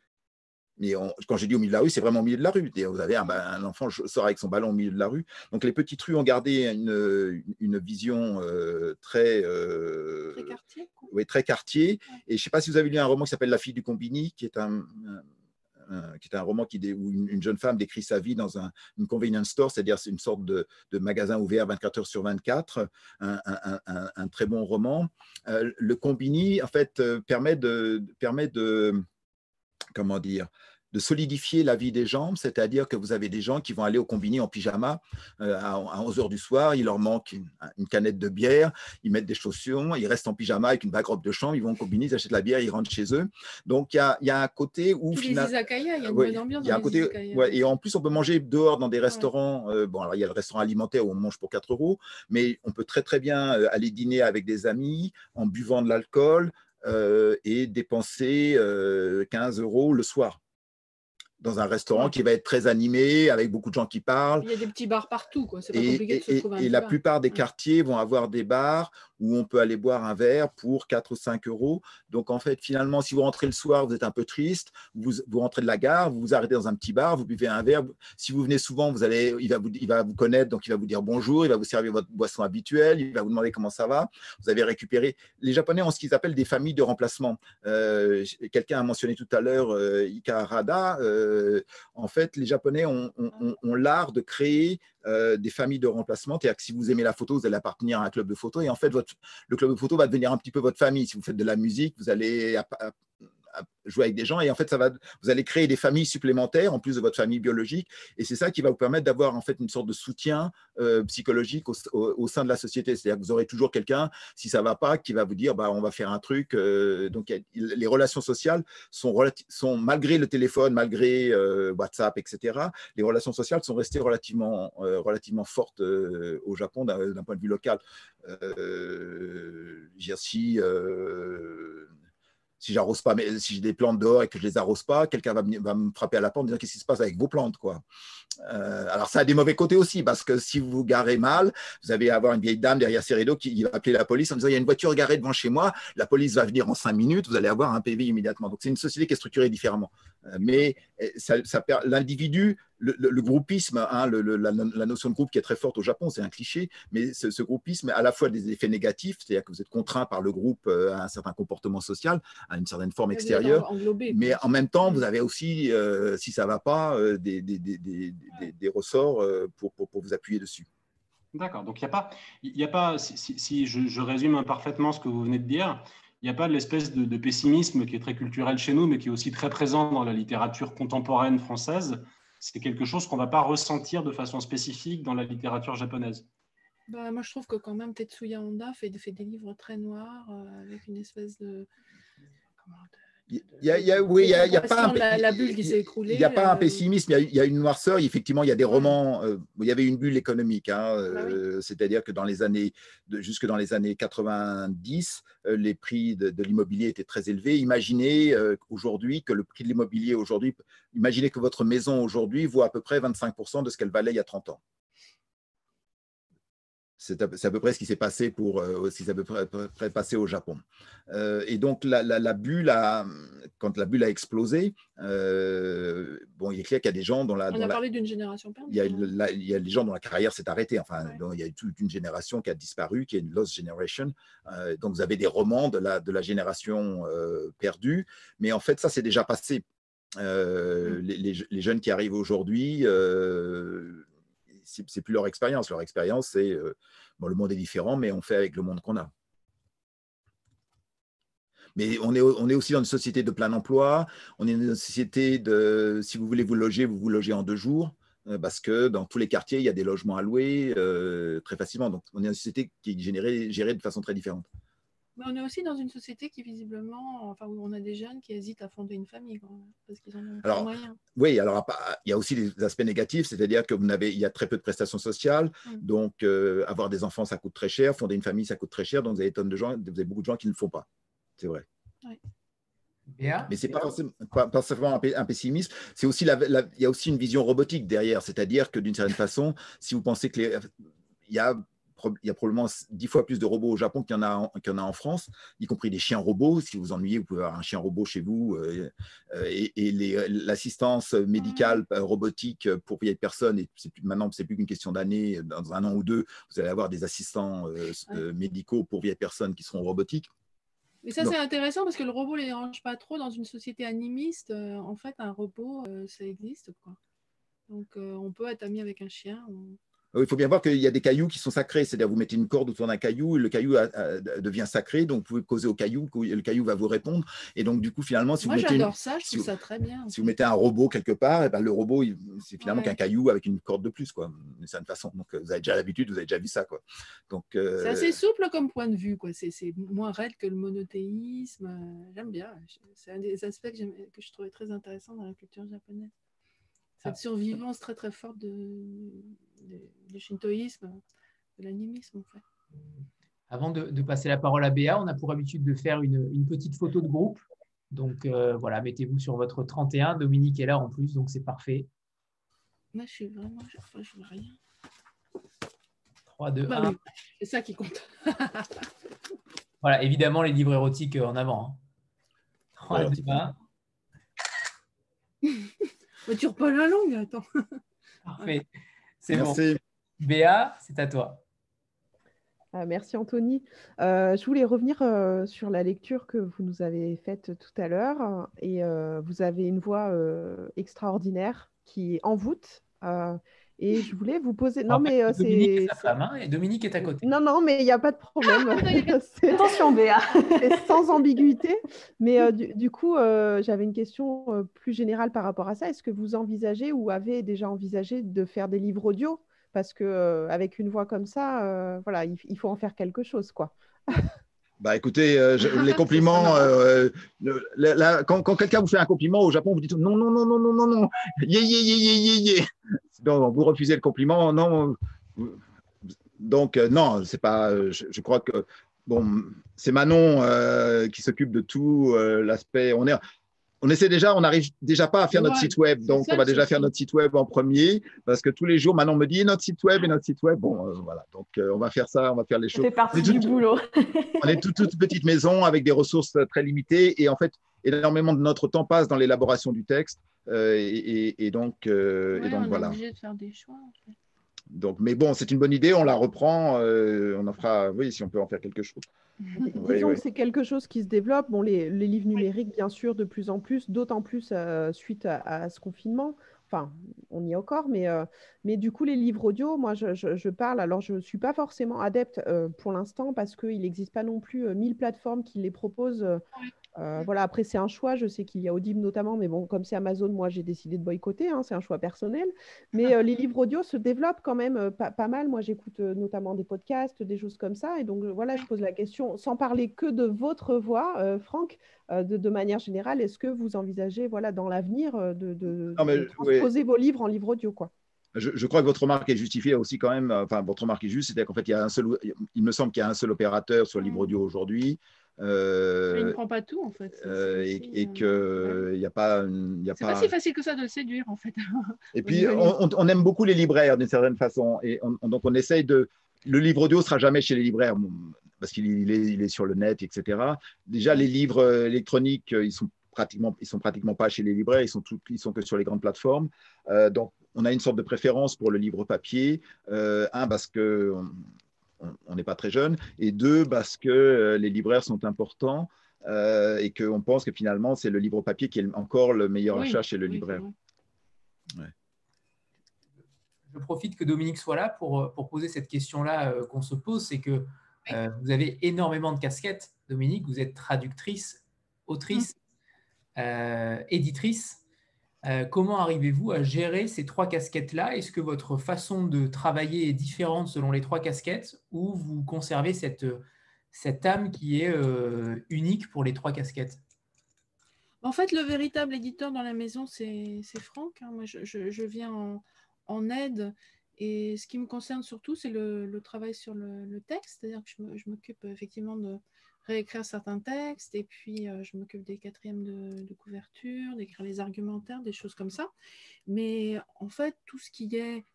Mais quand j'ai dit au milieu de la rue, c'est vraiment au milieu de la rue. Vous avez un, enfant qui sort avec son ballon au milieu de la rue. Donc les petites rues ont gardé une, une vision euh, très, euh, très quartier. Oui, très quartier. Et je ne sais pas si vous avez lu un roman qui s'appelle La fille du Combini, qui est un, qui est un roman qui, où une, jeune femme décrit sa vie dans un, une convenience store, c'est-à-dire c'est une sorte de, magasin ouvert 24 heures sur 24, un, très bon roman. Euh, le Combini, en fait, permet de, permet de comment dire, de solidifier la vie des gens, c'est-à-dire que vous avez des gens qui vont aller au combini en pyjama euh, à, 11 h du soir, il leur manque une, canette de bière, ils mettent des chaussures, ils restent en pyjama avec une bague robe de chambre, ils vont au combini, ils achètent la bière, ils rentrent chez eux. Donc il y a, un côté où... il y a une bonne ambiance. un côté, et en plus, on peut manger dehors dans des restaurants. Euh, bon, alors il y a le restaurant alimentaire où on mange pour 4 euros, mais on peut très très bien euh, aller dîner avec des amis en buvant de l'alcool. Et dépenser 15 euros le soir dans un restaurant qui va être très animé, avec beaucoup de gens qui parlent. Il y a des petits bars partout, quoi. Pas et, compliqué de se trouver un et la plupart des quartiers vont avoir des bars où on peut aller boire un verre pour 4 ou 5 euros. Donc, en fait, finalement, si vous rentrez le soir, vous êtes un peu triste, vous, vous rentrez de la gare, vous vous arrêtez dans un petit bar, vous buvez un verre. Si vous venez souvent, vous allez, il, va vous, il va vous connaître, donc il va vous dire bonjour, il va vous servir votre boisson habituelle, il va vous demander comment ça va. Vous avez récupéré. Les Japonais ont ce qu'ils appellent des familles de remplacement. Euh, quelqu'un a mentionné tout à l'heure euh, Ika Harada. Euh, en fait, les Japonais ont, l'art de créer euh, des familles de remplacement. C'est-à-dire que si vous aimez la photo, vous allez appartenir à un club de photo. Et en fait, le club de photo va devenir un petit peu votre famille. Si vous faites de la musique, vous allez jouer avec des gens. Et en fait ça va vous allez créer des familles supplémentaires en plus de votre famille biologique. Et c'est ça qui va vous permettre d'avoir en fait une sorte de soutien euh, psychologique au, sein de la société. C'est-à-dire que vous aurez toujours quelqu'un si ça va pas qui va vous dire bah on va faire un truc euh, donc les relations sociales sont sont malgré le téléphone malgré euh, WhatsApp etc les relations sociales sont restées relativement relativement fortes au Japon d'un point de vue local. Euh, si si j'arrose pas, mais si j'ai des plantes dehors et que je les arrose pas, quelqu'un va, me frapper à la porte en disant qu'est-ce qui se passe avec vos plantes, quoi? Euh, alors ça a des mauvais côtés aussi parce que si vous vous garez mal, vous allez avoir une vieille dame derrière ses rideaux qui va appeler la police en disant il y a une voiture garée devant chez moi, la police va venir en cinq minutes, vous allez avoir un PV immédiatement. Donc c'est une société qui est structurée différemment. Euh, mais euh, ça, ça l'individu le, groupisme, hein, la, notion de groupe qui est très forte au Japon, c'est un cliché, mais ce, groupisme a à la fois des effets négatifs, c'est-à-dire que vous êtes contraint par le groupe euh, à un certain comportement social, à une certaine forme extérieure, mais en même temps, vous avez aussi, euh, si ça ne va pas, euh, des, des, ressorts pour, pour, vous appuyer dessus. D'accord, donc il n'y a pas, y a pas si, je, résume parfaitement ce que vous venez de dire, il n'y a pas de l'espèce de, de, pessimisme qui est très culturel chez nous, mais qui est aussi très présent dans la littérature contemporaine française, c'est quelque chose qu'on ne va pas ressentir de façon spécifique dans la littérature japonaise. Bah, moi, je trouve que quand même Tetsuya Honda fait, des livres très noirs euh, avec une espèce de. Il y a, oui, il n'y a, pas un, la, bulle qui s'est écroulée. Il n'y a pas un euh, pessimisme, il y, a, une noirceur. Effectivement, il y a des romans. Euh, il y avait une bulle économique, hein, bah c'est-à-dire que dans les années, jusque dans les années 90, les prix de, de l'immobilier étaient très élevés. Imaginez aujourd'hui que le prix de l'immobilier aujourd'hui, imaginez que votre maison aujourd'hui vaut à peu près 25% de ce qu'elle valait il y a 30 ans. C'est à, peu près ce qui s'est passé pour euh, ce qui à peu près passé au Japon. Euh, et donc la, bulle a, quand la bulle a explosé, euh, bon, il est clair qu'il y a des gens dont la. On a parlé d'une génération perdue. Il y, a, il y a des gens dont la carrière s'est arrêtée. Enfin, il y a toute une génération qui a disparu, qui est une lost generation. donc vous avez des romans de la, de la génération perdue, mais en fait ça c'est déjà passé. Mm. Les, les, jeunes qui arrivent aujourd'hui c'est plus leur expérience. Leur expérience, c'est euh, le monde est différent, mais on fait avec le monde qu'on a. Mais on est, aussi dans une société de plein emploi. On est dans une société de, si vous voulez vous loger, vous vous logez en deux jours, euh, parce que dans tous les quartiers, il y a des logements à louer euh, très facilement. Donc, on est une société qui est gérée de façon très différente. Mais on est aussi dans une société qui visiblement, enfin où on a des jeunes qui hésitent à fonder une famille parce qu'ils en ont alors, moyens. Oui, alors il y a aussi des aspects négatifs, c'est-à-dire que vous n'avez, il y a très peu de prestations sociales, mm. donc euh, avoir des enfants ça coûte très cher, fonder une famille ça coûte très cher, donc vous avez tonnes de gens, vous avez beaucoup de gens qui ne le font pas, c'est vrai. Oui. Bien. Mais c'est pas forcément, pas, un, pessimisme, c'est aussi la, il y a aussi une vision robotique derrière, c'est-à-dire que d'une certaine façon, si vous pensez que les, il y a il y a probablement dix fois plus de robots au Japon qu'il y, en a en, en a en France, y compris des chiens robots. Si vous vous ennuyez, vous pouvez avoir un chien robot chez vous. Euh, euh, et, l'assistance médicale euh, robotique pour vieilles personnes, et maintenant, ce n'est plus qu'une question d'année, dans un an ou deux, vous allez avoir des assistants médicaux pour vieilles personnes qui seront robotiques. Mais ça, c'est intéressant parce que le robot ne les dérange pas trop dans une société animiste. en fait, un robot, ça existe. Quoi. Donc, on peut être ami avec un chien. Il faut bien voir qu'il y a des cailloux qui sont sacrés, c'est-à-dire vous mettez une corde autour d'un caillou, le caillou devient sacré, donc vous pouvez causer au caillou, le caillou va vous répondre. Et donc, du coup, finalement, si vous mettez. ça, je trouve ça très bien. Si vous mettez un robot quelque part, et eh ben, le robot, c'est finalement qu'un caillou avec une corde de plus, quoi, d'une certaine façon. Donc, vous avez déjà l'habitude, vous avez déjà vu ça, quoi. Donc, euh, C'est assez souple comme point de vue, quoi. C'est moins raide que le monothéisme. J'aime bien. C'est un des aspects que, que je trouvais très intéressant dans la culture japonaise cette ah. survivance très très forte de, du shintoïsme, de l'animisme en fait. Avant de, passer la parole à Béa, on a pour habitude de faire une, petite photo de groupe. Donc euh, voilà, mettez-vous sur votre 31. Dominique est là en plus, donc c'est parfait. Moi, je suis vraiment, je, je vois rien. 3, 2, 1. C'est ça qui compte. voilà, évidemment, les livres érotiques en avant. 3, 2, 1. Mais tu pas la langue, attends. Parfait. C'est bon. Béa, c'est à toi. Ah, merci Anthony. Euh, je voulais revenir euh, sur la lecture que vous nous avez faite tout à l'heure. Et euh, vous avez une voix extraordinaire qui envoûte. Et je voulais vous poser. Non, mais euh, c'est. sa femme, hein, et Dominique est à côté. Non, non, mais il n'y a pas de problème. Attention, Béa. c'est sans ambiguïté. Mais euh, du, coup, euh, j'avais une question plus générale par rapport à ça. Est-ce que vous envisagez ou avez déjà envisagé de faire des livres audio? Parce que avec une voix comme ça, voilà, il, faut en faire quelque chose, quoi. Bah écoutez, les compliments, quand, quelqu'un vous fait un compliment au Japon, vous dites non, non, non, non, non, non, non, yé, yé, yé, yé, yé, non, vous refusez le compliment, non. Donc, euh, non, c'est pas. Euh, je, crois que bon, c'est Manon euh, qui s'occupe de tout l'aspect. On est, on essaie déjà, on n'arrive déjà pas à faire notre site web, donc on va déjà faire notre site web en premier, parce que tous les jours, Manon me dit notre site web et notre site web. Bon, voilà, donc on va faire ça, on va faire les choses. C'est partie du boulot. on est toute, toute petite maison avec des ressources très limitées, et en fait, énormément de notre temps passe dans l'élaboration du texte. Euh, et, donc, euh, et donc on voilà. Est obligé de faire des choix. Donc, mais bon, c'est une bonne idée, on la reprend, euh, on en fera, oui, si on peut en faire quelque chose. Disons que c'est quelque chose qui se développe. Bon, les, les, livres numériques, bien sûr, de plus en plus, d'autant plus suite à, ce confinement. Enfin, on y est encore, mais, mais du coup, les livres audio, moi, je, je, parle. Alors, je ne suis pas forcément adepte pour l'instant parce qu'il n'existe pas non plus mille plateformes qui les proposent euh, voilà, après, c'est un choix. Je sais qu'il y a Audible notamment, mais bon, comme c'est Amazon, moi, j'ai décidé de boycotter. Hein, c'est un choix personnel. Mais euh, les livres audio se développent quand même euh, pas, mal. Moi, j'écoute notamment des podcasts, des choses comme ça. Et donc, voilà, je pose la question, sans parler que de votre voix, Franck, de, manière générale, est-ce que vous envisagez, voilà, dans l'avenir, de, de, transposer vos livres en livres audio, quoi? Je, crois que votre remarque est justifiée aussi quand même. Enfin, votre remarque est juste, c'est-à-dire qu'en fait, il, y a un seul, il me semble qu'il y a un seul opérateur sur le livre audio aujourd'hui. Euh, il ne prend pas tout en fait. Euh, et, et qu'il n'y a pas. C'est pas... pas si facile que ça de le séduire en fait. et puis on, aime beaucoup les libraires d'une certaine façon. Et donc on essaye de. le livre audio ne sera jamais chez les libraires parce qu'il est, il est, sur le net, etc. Déjà, les livres électroniques, ils sont pratiquement, ils sont pratiquement pas chez les libraires, ils sont, tout, ils sont que sur les grandes plateformes. donc, on a une sorte de préférence pour le livre papier. un, parce que on n'est pas très jeune, et deux, parce que les libraires sont importants. Euh, et qu'on pense que finalement, c'est le livre papier qui est encore le meilleur achat chez le libraire. Je profite que Dominique soit là pour, euh, pour poser cette question-là euh, qu'on se pose, c'est que vous avez énormément de casquettes. Dominique, vous êtes traductrice, autrice, mm. Éditrice. comment arrivez-vous à gérer ces trois casquettes-là? Est-ce que votre façon de travailler est différente selon les trois casquettes ou vous conservez cette, cette âme qui est euh, unique pour les trois casquettes? En fait, le véritable éditeur dans la maison, c'est Franck. Hein. Moi, je, viens en, aide. Et ce qui me concerne surtout, c'est le, travail sur le, texte. C'est-à-dire que je m'occupe effectivement de réécrire certains textes. Et puis, euh, je m'occupe des quatrièmes de, couverture, d'écrire les argumentaires, des choses comme ça. Mais en fait, tout ce qui est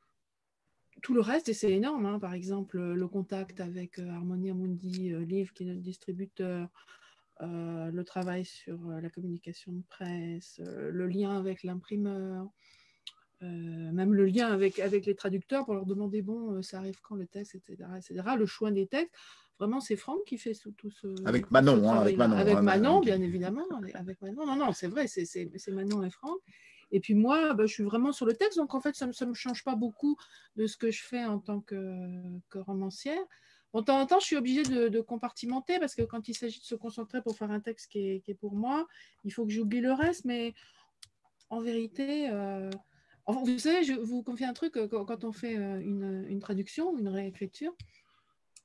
tout le reste, et c'est énorme, hein. par exemple le contact avec euh, Harmonia Mundi euh, Livre, qui est notre distributeur, euh, le travail sur la communication de presse, le lien avec l'imprimeur, même le lien avec, avec les traducteurs pour leur demander, bon, ça arrive quand le texte, etc. etc. Le choix des textes, vraiment, c'est Franck qui fait tout, ce. Avec Manon, hein, avec Manon. Avec hein, Manon, bien évidemment. Avec Manon. Non, non, c'est vrai, c'est Manon et Franck. Et puis moi, bah, je suis vraiment sur le texte, donc en fait, ça ne me, change pas beaucoup de ce que je fais en tant que, romancière. de temps en temps, je suis obligée de, compartimenter parce que quand il s'agit de se concentrer pour faire un texte qui est, pour moi, il faut que j'oublie le reste. Mais en vérité, euh, vous savez, je vous confie un truc, euh, quand on fait euh, une, traduction, une réécriture,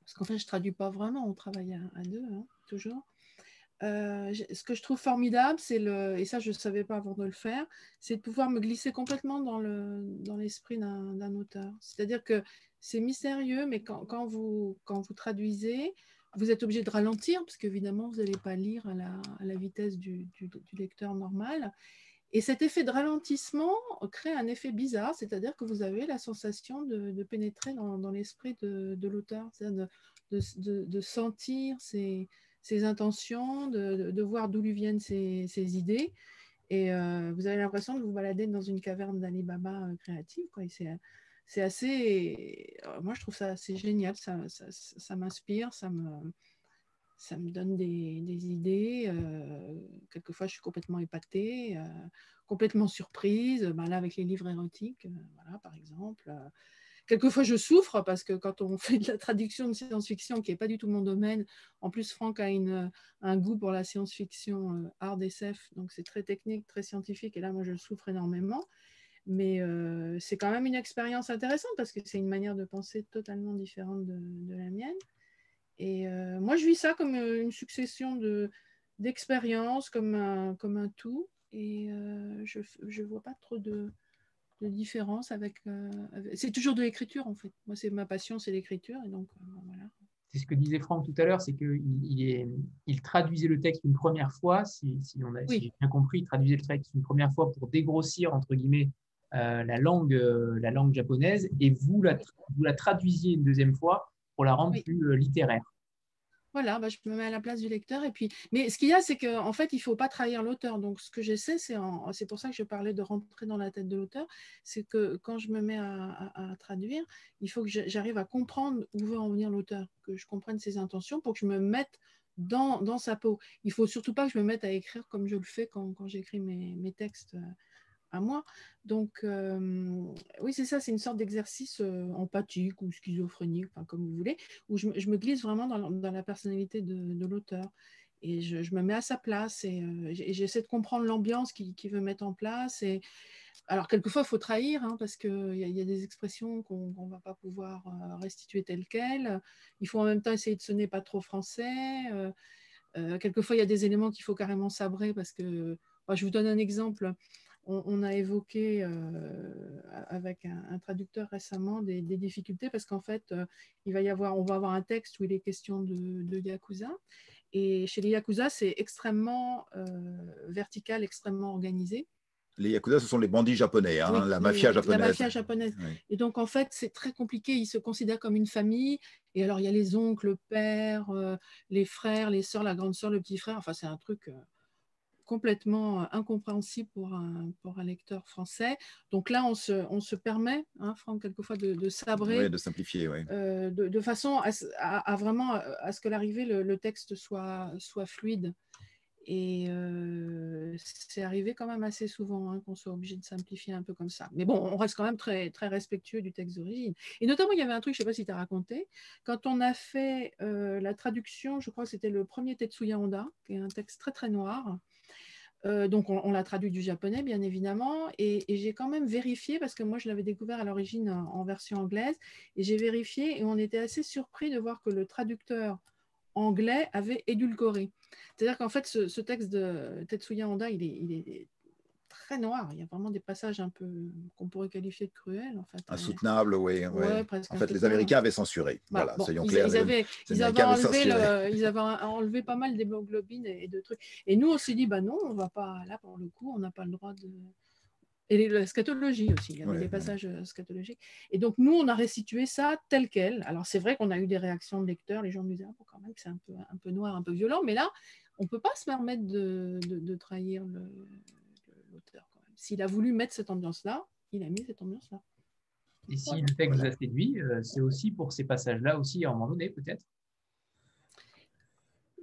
parce qu'en fait, je traduis pas vraiment, on travaille à, deux, hein, toujours. Euh, ce que je trouve formidable, c'est le, et ça je ne savais pas avant de le faire, c'est de pouvoir me glisser complètement dans, le, dans l'esprit d'un, auteur. C'est-à-dire que c'est mystérieux, mais quand, quand, vous, quand vous traduisez, vous êtes obligé de ralentir, parce qu'évidemment, vous n'allez pas lire à la, à la vitesse du, du, lecteur normal. Et cet effet de ralentissement crée un effet bizarre, c'est-à-dire que vous avez la sensation de, pénétrer dans, l'esprit de, l'auteur, de, sentir ses intentions, de, voir d'où lui viennent ses, idées. Et euh, vous avez l'impression de vous balader dans une caverne d'Ali Baba euh, créative. C'est assez. Euh, moi, je trouve ça assez génial. Ça, m'inspire, ça me, ça me donne des, idées. quelquefois, je suis complètement épatée, complètement surprise. Ben là, avec les livres érotiques, voilà, par exemple. Quelquefois, je souffre parce que quand on fait de la traduction de science-fiction, qui n'est pas du tout mon domaine, en plus, Franck a un goût pour la science-fiction euh, hard SF, donc c'est très technique, très scientifique, et là, moi, je souffre énormément. Mais euh, c'est quand même une expérience intéressante parce que c'est une manière de penser totalement différente de, la mienne. Et euh, moi, je vis ça comme une succession d'expériences, comme, un, comme un tout. Et je ne vois pas trop de, de différence euh, avec. c'est toujours de l'écriture en fait. Moi, c'est ma passion, c'est l'écriture et donc euh, voilà. C'est ce que disait Franck tout à l'heure, c'est qu'il il, il traduisait le texte une première fois, si, si on a j'ai bien compris, il traduisait le texte une première fois pour dégrossir entre guillemets euh, la langue, la langue japonaise, et vous la, vous la traduisiez une deuxième fois pour la rendre plus littéraire. Voilà, bah, je me mets à la place du lecteur. Et puis, mais ce qu'il y a, c'est qu'en en fait, il ne faut pas trahir l'auteur. Donc, ce que j'essaie, c'est, c'est pour ça que je parlais de rentrer dans la tête de l'auteur, c'est que quand je me mets à, traduire, il faut que j'arrive à comprendre où veut en venir l'auteur, que je comprenne ses intentions pour que je me mette dans, dans sa peau. Il ne faut surtout pas que je me mette à écrire comme je le fais quand, quand j'écris mes, mes textes euh, à moi. Donc, euh, oui, c'est ça, c'est une sorte d'exercice euh, empathique ou schizophrénique, enfin, comme vous voulez, où je, me glisse vraiment dans, la personnalité de, l'auteur. Et je, me mets à sa place et, euh, j'essaie de comprendre l'ambiance qu'il veut mettre en place. Et, alors, quelquefois, il faut trahir, hein, parce qu'il y, y, a des expressions qu'on ne va pas pouvoir restituer telles quelles. Il faut en même temps essayer de sonner pas trop français. quelquefois, il y a des éléments qu'il faut carrément sabrer, parce que, je vous donne un exemple on, a évoqué euh, avec un, traducteur récemment des, difficultés parce qu'en fait, euh, il va y avoir, on va avoir un texte où il est question de, Yakuza. Et chez les Yakuza, c'est extrêmement euh, vertical, extrêmement organisé. Les Yakuza, ce sont les bandits japonais, hein, la mafia japonaise. La mafia japonaise. Et donc, en fait, c'est très compliqué. Ils se considèrent comme une famille. Et alors, il y a les oncles, le père, euh, les frères, les sœurs, la grande sœur, le petit frère. Enfin, c'est un truc euh, complètement euh, incompréhensible pour un, pour un lecteur français. Donc là, on se, on se permet, hein, Franck, quelquefois de, de sabrer. de simplifier, oui. de, de, façon à, à, vraiment à ce que l'arrivée, le, le, texte soit, soit fluide. Et euh, c'est arrivé quand même assez souvent hein, qu'on soit obligé de simplifier un peu comme ça. Mais bon, on reste quand même très, très respectueux du texte d'origine. Et notamment, il y avait un truc, je ne sais pas si tu as raconté, quand on a fait euh, la traduction, je crois que c'était le premier Tetsuya Honda, qui est un texte très très noir. Euh, donc, on, l'a traduit du japonais, bien évidemment, et, j'ai quand même vérifié, parce que moi, je l'avais découvert à l'origine en version anglaise, et j'ai vérifié, et on était assez surpris de voir que le traducteur anglais avait édulcoré. C'est-à-dire qu'en fait, ce, texte de Tetsuya Honda, il est, très noir. Il y a vraiment des passages un peu qu'on pourrait qualifier de cruels. En fait. Insoutenables, oui. en fait, les Américains avaient censuré. Bah, voilà, soyons clairs. Ils avaient, ils avaient, enlevé ils avaient, enlevé pas mal d'hémoglobine et, de trucs. Et nous, on s'est dit, bah non, on va pas, là, pour le coup, on n'a pas le droit de et la scatologie aussi, il y avait des passages euh, scatologiques. Et donc, nous, on a restitué ça tel quel. Alors, c'est vrai qu'on a eu des réactions de lecteurs, les gens nous disaient, ah, quand même, c'est un peu, un peu noir, un peu violent, mais là, on ne peut pas se permettre de, de, trahir l'auteur. S'il a voulu mettre cette ambiance-là, il a mis cette ambiance-là. Et si le texte vous a séduit, euh, c'est aussi pour ces passages-là aussi, à un moment donné, peut-être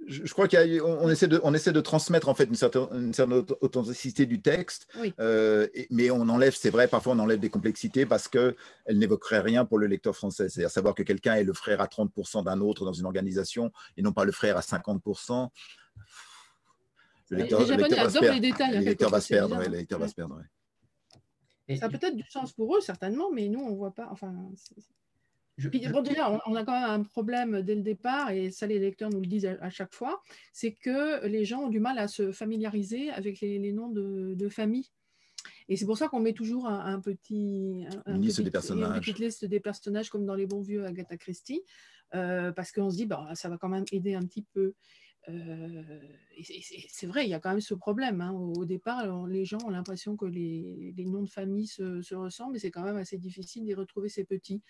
je, crois qu'on essaie de, on essaie de transmettre en fait une certaine, une certaine authenticité du texte, euh, mais on enlève, c'est vrai, parfois on enlève des complexités parce qu'elle n'évoquerait rien pour le lecteur français. C'est-à-dire savoir que quelqu'un est le frère à 30% d'un autre dans une organisation et non pas le frère à 50%. Le lecteur, les Japonais adorent les détails. Le lecteur va se perdre. Le lecteur va se perdre. Ça a peut-être du sens pour eux, certainement, mais nous, on ne voit pas. Enfin, on, a quand même un problème dès le départ, et ça les lecteurs nous le disent à, chaque fois, c'est que les gens ont du mal à se familiariser avec les, noms de, famille. Et c'est pour ça qu'on met toujours un, petit, une, liste des personnages. petite liste des personnages comme dans les bons vieux Agatha Christie, euh, parce qu'on se dit, bah, ça va quand même aider un petit peu. Euh, c'est vrai, il y a quand même ce problème. Hein. Au, départ, les gens ont l'impression que les, noms de famille se, se ressemblent, mais c'est quand même assez difficile d'y retrouver ces petits.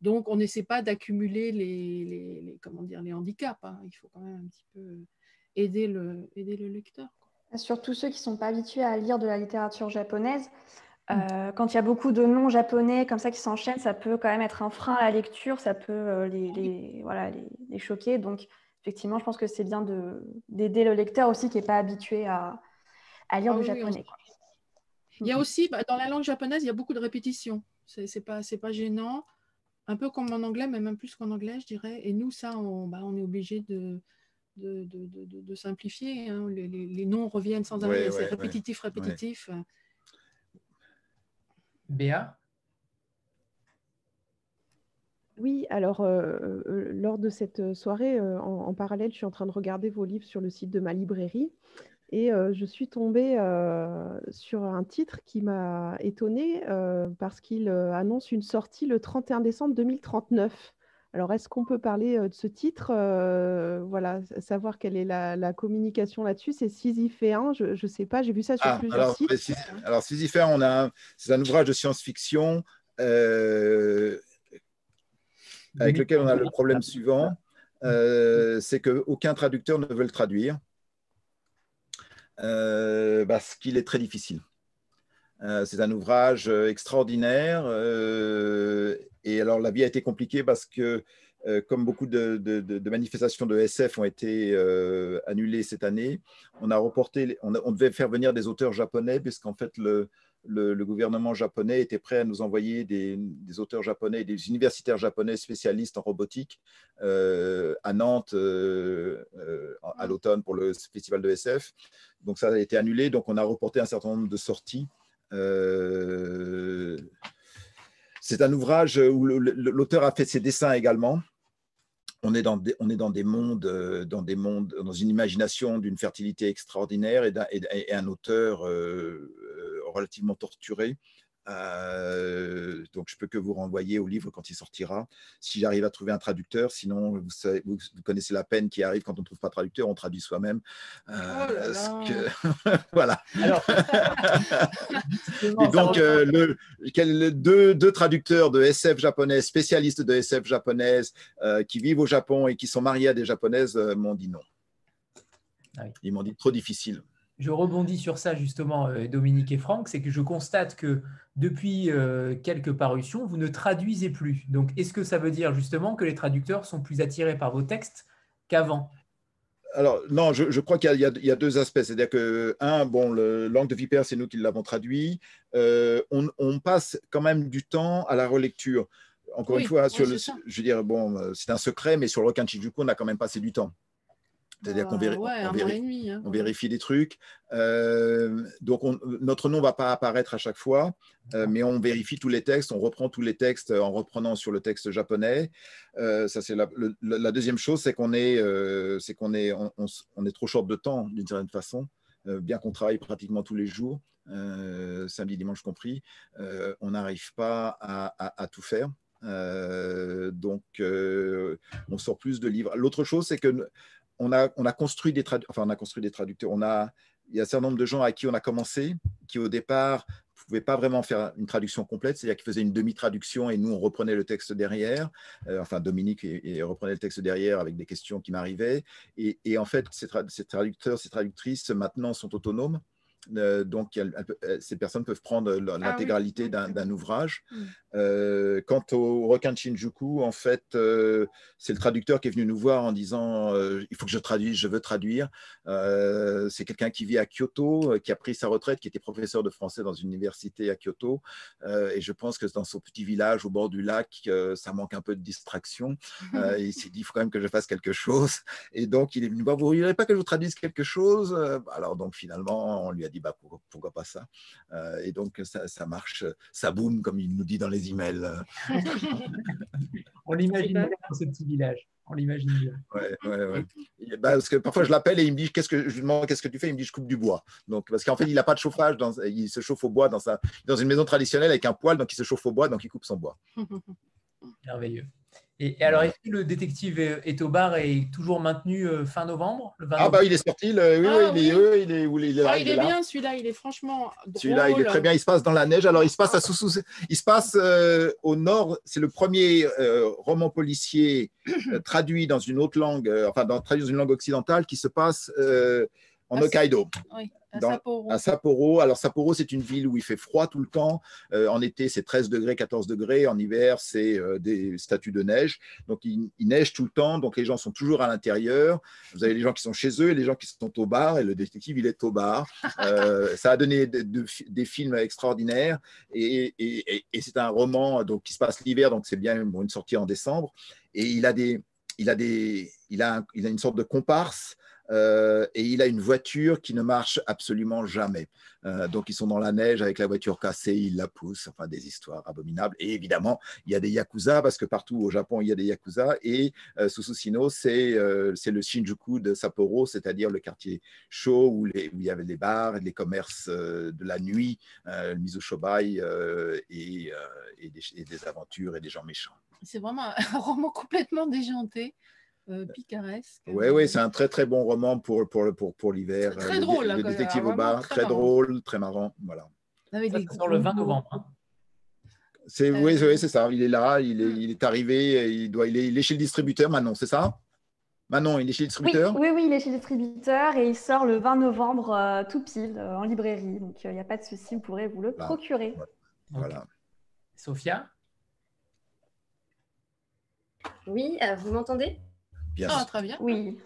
Donc, on n'essaie pas d'accumuler les, comment dire, les handicaps. Hein. Il faut quand même un petit peu aider le, aider le lecteur. Surtout ceux qui ne sont pas habitués à lire de la littérature japonaise. Euh, mm. quand il y a beaucoup de noms japonais comme ça qui s'enchaînent, ça peut quand même être un frein à la lecture, ça peut euh, les, voilà, les, choquer. Donc, effectivement, je pense que c'est bien d'aider le lecteur aussi qui n'est pas habitué à, à lire ah du japonais. Il y a aussi, bah, dans la langue japonaise, il y a beaucoup de répétitions. Ce n'est pas, pas gênant un peu comme en anglais, mais même plus qu'en anglais, je dirais. Et nous, ça, on, bah, on est obligé de, de, de, de, simplifier. Hein. Les, les, noms reviennent sans arrêt, c'est répétitif, répétitif. Béa? Oui, alors euh, euh, lors de cette soirée, euh, en, parallèle, je suis en train de regarder vos livres sur le site de ma librairie. Et je suis tombée sur un titre qui m'a étonnée parce qu'il annonce une sortie le 31 décembre 2039. Alors, est-ce qu'on peut parler de ce titre Voilà, savoir quelle est la, communication là-dessus? C'est Sisyphéen, je ne sais pas, j'ai vu ça sur ah, plusieurs alors, sites. Alors, Sisyphéen, on a, c'est un ouvrage de science-fiction avec lequel on a le problème suivant, c'est qu'aucun traducteur ne veut le traduire. Euh, parce qu'il est très difficile. Euh, c'est un ouvrage euh, extraordinaire. et alors, la vie a été compliquée parce que, comme beaucoup de, manifestations de SF ont été annulées cette année, on a reporté, on, on, devait faire venir des auteurs japonais, puisqu'en fait, le, le, gouvernement japonais était prêt à nous envoyer des, auteurs japonais, des universitaires japonais spécialistes en robotique euh, à Nantes euh, euh, à l'automne pour le festival de SF. Donc ça a été annulé, donc on a reporté un certain nombre de sorties. C'est un ouvrage où l'auteur a fait ses dessins également. On est, dans des, on est dans des mondes, dans des mondes, dans une imagination d'une fertilité extraordinaire et, un, et un auteur relativement torturé. Euh, donc, je peux que vous renvoyer au livre quand il sortira, si j'arrive à trouver un traducteur. Sinon, vous, savez, vous, connaissez la peine qui arrive quand on ne trouve pas de traducteur, on traduit soi-même. Euh, oh que... voilà. Alors... Et donc, euh, le, quel, deux, deux, traducteurs de SF japonaise, spécialistes de SF japonaise, qui vivent au Japon et qui sont mariés à des japonaises, m'ont dit non. Ah Ils m'ont dit trop difficile je rebondis sur ça justement, euh, Dominique et Franck, c'est que je constate que depuis euh, quelques parutions, vous ne traduisez plus. Donc, est-ce que ça veut dire justement que les traducteurs sont plus attirés par vos textes qu'avant? Alors, non, je, crois qu'il y, a deux aspects. C'est-à-dire que, un, bon, le langue de vipère, c'est nous qui l'avons traduit. Euh, on, passe quand même du temps à la relecture. Encore une fois, sur le, je veux dire, bon, c'est un secret, mais sur le requin de Shijuku, on a quand même passé du temps. C'est-à-dire qu'on vérifie, hein, vérifie des trucs. Euh, donc, notre nom ne va pas apparaître à chaque fois, euh, mais on vérifie tous les textes, on reprend tous les textes en reprenant sur le texte japonais. Euh, ça, c'est la, la, deuxième chose, c'est qu'on est, c'est qu'on est, on, est trop short de temps, d'une certaine façon, bien qu'on travaille pratiquement tous les jours. samedi, dimanche compris, on n'arrive pas à, à, tout faire. donc, on sort plus de livres. L'autre chose, c'est que on a, on a construit des enfin, on a construit des traducteurs. On a, il y a un certain nombre de gens à qui on a commencé, qui au départ ne pouvaient pas vraiment faire une traduction complète, c'est-à-dire qu'ils faisaient une demi-traduction et nous, on reprenait le texte derrière. Euh, enfin, Dominique et, reprenait le texte derrière avec des questions qui m'arrivaient. Et, en fait, ces, ces, traducteurs, ces traductrices, maintenant, sont autonomes. Euh, donc, ces personnes peuvent prendre ah l'intégralité d'un ouvrage. Mm. Euh, quant au requin de Shinjuku, en fait, euh, c'est le traducteur qui est venu nous voir en disant il faut que je traduise, je veux traduire. c'est quelqu'un qui vit à Kyoto, qui a pris sa retraite, qui était professeur de français dans une université à Kyoto. et je pense que dans son petit village au bord du lac, ça manque un peu de distraction. il s'est dit il faut quand même que je fasse quelque chose. Et donc, il est venu voir vous ne pas que je vous traduise quelque chose? Alors, donc, finalement, on lui a dit bah, pourquoi, pas ça? Euh, Et donc ça, marche, ça boum, comme il nous dit dans les emails. On l'imagine bien dans ce petit village. On l'imagine bien. Ouais, ouais, ouais. Bah, parce que parfois je l'appelle et il me dit qu'est-ce que je lui demande qu'est-ce que tu fais? Il me dit je coupe du bois. Donc parce qu'en fait il n'a pas de chauffage, dans, il se chauffe au bois dans sa dans une maison traditionnelle avec un poêle, donc il se chauffe au bois, donc il coupe son bois. Merveilleux. Et, alors, est-ce que le détective est au bar est toujours maintenu euh, fin novembre Ah, bah il est sorti, le... oui, ah, oui, Il, est, il, est, il, est, ah, il est, bien, celui-là, il est franchement. Celui-là, il est très bien, il se passe dans la neige. Alors, il se passe à sous, il se passe euh, au nord, c'est le premier euh, roman policier traduit dans une autre langue, enfin, dans, traduit dans une langue occidentale qui se passe en ah, Hokkaido. Oui. À, Sapporo. Alors Sapporo, c'est une ville où il fait froid tout le temps. Euh, en été, c'est 13 degrés, 14 degrés. En hiver, c'est euh, des statues de neige. Donc il, neige tout le temps. Donc les gens sont toujours à l'intérieur. Vous avez les gens qui sont chez eux et les gens qui sont au bar. Et le détective, il est au bar. Euh, ça a donné des films extraordinaires. Et, c'est un roman donc, qui se passe l'hiver. Donc c'est bien une sortie en décembre. Et il a des, il a des, il a, il a une sorte de comparse euh, et il a une voiture qui ne marche absolument jamais. Euh, donc ils sont dans la neige avec la voiture cassée, il la pousse, enfin des histoires abominables. Et évidemment, il y a des yakuza parce que partout au Japon il y a des yakuza. Et euh, Sususino, c'est le Shinjuku de Sapporo, c'est-à-dire le quartier chaud où, il y avait les bars, les commerces de la nuit, le Mizushobai et, et des aventures et des gens méchants. C'est vraiment un roman complètement déjanté. Euh, picaresque. Oui, oui, c'est un très très bon roman pour, pour, pour, pour l'hiver. Très euh, drôle. Le, détective au bar, très, drôle, très marrant. Voilà. Ça, sort le 20 novembre. Hein. C'est, oui, oui c'est ça. Il est là, il est, il est arrivé, il, doit, il, est, il est chez le distributeur Manon, c'est ça? Manon, il est chez le distributeur? oui, oui, il est chez le distributeur et il sort le 20 novembre euh, tout pile en librairie. Donc il n'y a pas de souci, vous pourrez vous le procurer. Voilà. Sophia? Oui, vous m'entendez? Ah, très bien. Oui.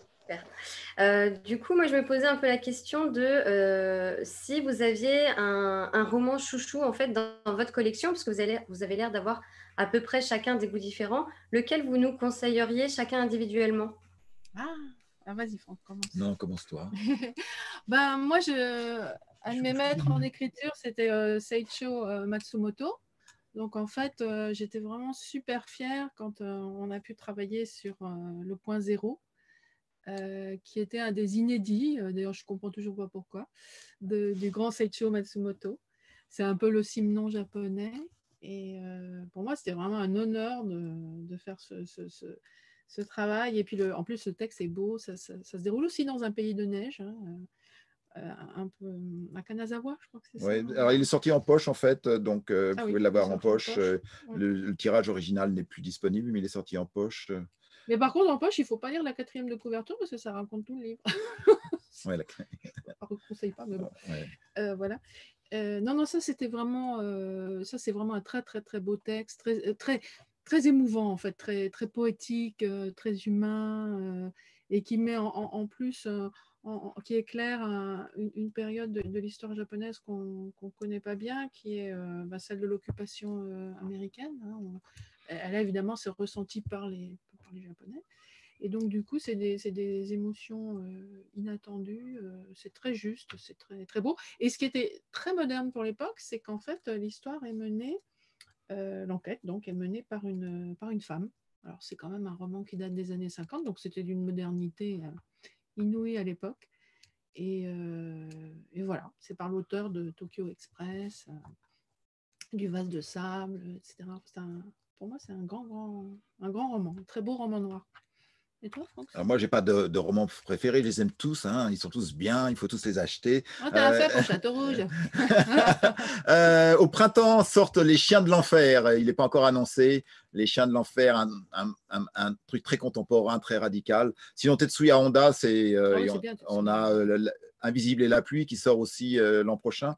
Euh, du coup, moi, je me posais un peu la question de euh, si vous aviez un, roman chouchou en fait dans, votre collection, parce que vous avez, vous avez l'air d'avoir à peu près chacun des goûts différents, lequel vous nous conseilleriez chacun individuellement? Ah, ah vas-y, Franck, commence. Non, commence-toi. ben, moi, je, un de mes maîtres en écriture, c'était euh, Seicho Matsumoto. Donc en fait, euh, j'étais vraiment super fière quand euh, on a pu travailler sur euh, le point zéro, qui était un des inédits, d'ailleurs je comprends toujours pas pourquoi, du grand Seicho Matsumoto. c'est un peu le simnon japonais. Et pour moi, c'était vraiment un honneur de, faire ce, travail. Et puis, en plus, le texte est beau. Ça, se déroule aussi dans un pays de neige. Hein, un peu à Kanazawa, je crois que c'est ça. Alors il est sorti en poche en fait, donc vous ah pouvez l'avoir en poche. Le, tirage original n'est plus disponible, mais il est sorti en poche. Mais par contre, en poche, il ne faut pas lire la quatrième de couverture parce que ça raconte tout le livre. ouais, la... Je ne conseille pas, mais bon. Euh, voilà. Euh, non, non, ça c'était vraiment, euh, ça c'est vraiment un très très très beau texte, très très très émouvant en fait, très très poétique, très humain et qui met en, plus, qui éclaire une, période de, l'histoire japonaise qu'on ne connaît pas bien, qui est bah, celle de l'occupation américaine. Hein. Elle évidemment c'est ressenti par les, Japonais. Et donc, du coup, c'est des, émotions euh, inattendues, euh, c'est très juste, c'est très, beau. Et ce qui était très moderne pour l'époque, c'est qu'en fait, l'histoire est menée, euh, l'enquête donc est menée par une femme. Alors, c'est quand même un roman qui date des années 50, donc c'était d'une modernité inouïe à l'époque. Et, et, voilà, c'est par l'auteur de Tokyo Express, du vase de sable, etc. Pour moi, c'est un grand, grand, un grand roman, un très beau roman noir. Et toi, Alors moi, j'ai pas de, de romans préférés, je les aime tous, hein. ils sont tous bien, il faut tous les acheter. T'as euh... Château Rouge. euh, au printemps sortent Les Chiens de l'Enfer, il n'est pas encore annoncé. Les Chiens de l'Enfer, un, un, un, un, truc très contemporain, très radical. Sinon, Tetsuya Honda, c'est, euh, oh, on, on, a euh, Invisible et la pluie qui sort aussi l'an prochain.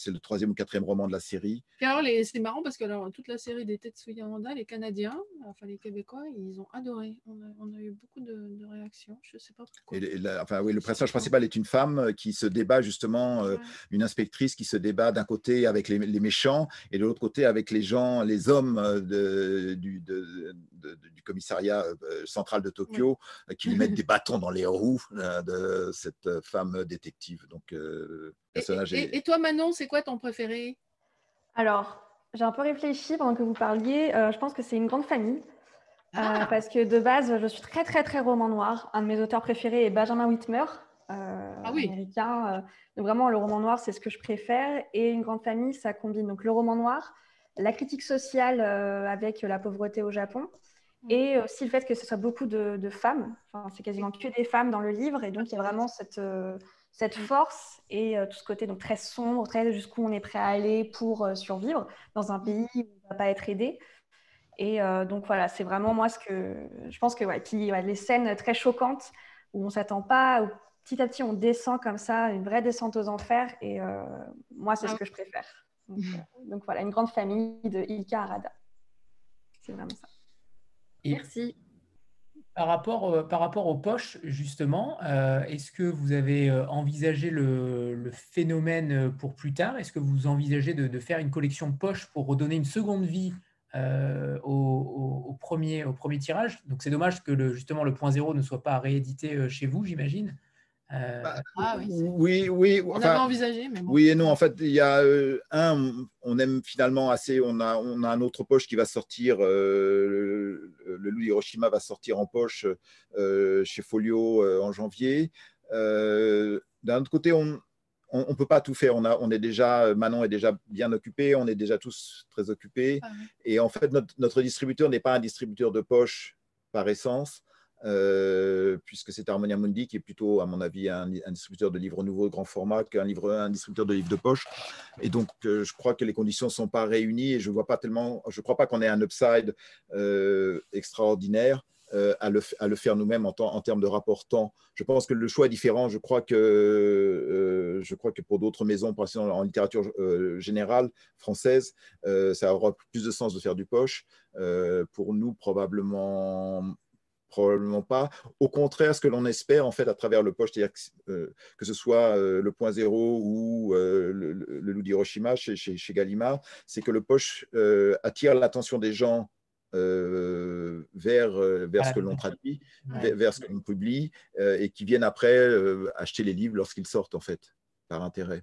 C'est le troisième ou quatrième roman de la série. alors, c'est marrant parce que alors, toute la série des Tetsuya Honda, les Canadiens, enfin les Québécois, ils ont adoré. On a, eu beaucoup de, réactions. Je ne sais pas pourquoi. enfin, oui, le personnage principal est une femme qui se débat justement, euh, une inspectrice qui se débat d'un côté avec les, méchants et de l'autre côté avec les gens, les hommes de, du, du, commissariat central de Tokyo qui lui mettent des bâtons dans les roues de cette femme détective. Donc, et, toi, Manon, c'est quoi ton préféré? Alors, j'ai un peu réfléchi pendant que vous parliez. Euh, je pense que c'est une grande famille. Euh, ah. parce que de base, je suis très, très, très roman noir. Un de mes auteurs préférés est Benjamin Whitmer, euh, ah oui. américain. donc vraiment, le roman noir, c'est ce que je préfère. Et une grande famille, ça combine donc le roman noir, la critique sociale avec la pauvreté au Japon, mm. et aussi le fait que ce soit beaucoup de, de femmes. Enfin, c'est quasiment que des femmes dans le livre. Et donc, il y a vraiment cette cette force et euh, tout ce côté donc très sombre, très jusqu'où on est prêt à aller pour euh, survivre dans un pays où on ne va pas être aidé. Et euh, donc voilà, c'est vraiment moi ce que je pense que ouais, puis les scènes très choquantes où on s'attend pas, où petit à petit on descend comme ça, une vraie descente aux enfers. Et moi, c'est ce ah que je préfère. Donc, voilà, une grande famille de Ilka Arada. C'est vraiment ça. Merci. Par rapport, euh, par rapport aux poches, justement, euh, est-ce que vous avez euh, envisagé le, phénomène pour plus tard? Est-ce que vous envisagez de, faire une collection poche pour redonner une seconde vie au, premier, au premier tirage? Donc c'est dommage que justement le point zéro ne soit pas réédité chez vous, j'imagine. Euh, bah, ah oui, oui, on enfin, envisagé, mais Oui et non. En fait, il y a euh, un, on aime finalement assez. On a, on a un autre poche qui va sortir. Euh, le, loup Hiroshima va sortir en poche chez Folio en janvier. D'un autre côté, on on ne peut pas tout faire. On, a, on est déjà, Manon est déjà bien occupé, on est déjà tous très occupés. Ah et en fait, notre, notre distributeur n'est pas un distributeur de poche par essence. Euh, puisque c'est Harmonia Mundi qui est plutôt, à mon avis, un, distributeur de livres nouveaux grand format qu'un distributeur de livres de poche. Et donc, euh, je crois que les conditions ne sont pas réunies et je vois pas tellement, je crois pas qu'on ait un upside euh, extraordinaire. à, le, faire nous-mêmes en, termes de rapport temps. Je pense que le choix est différent. Je crois que, je crois que pour d'autres maisons, par exemple en littérature générale française, ça aura plus de sens de faire du poche. pour nous, probablement probablement pas. Au contraire, ce que l'on espère en fait à travers le poche, euh, que ce soit euh, le point zéro ou euh, le, loup d'Hiroshima chez, chez, Gallimard, c'est que le poche attire l'attention des gens vers, vers ce que l'on traduit, vers, ce que l'on publie, et qui viennent après acheter les livres lorsqu'ils sortent en fait, par intérêt.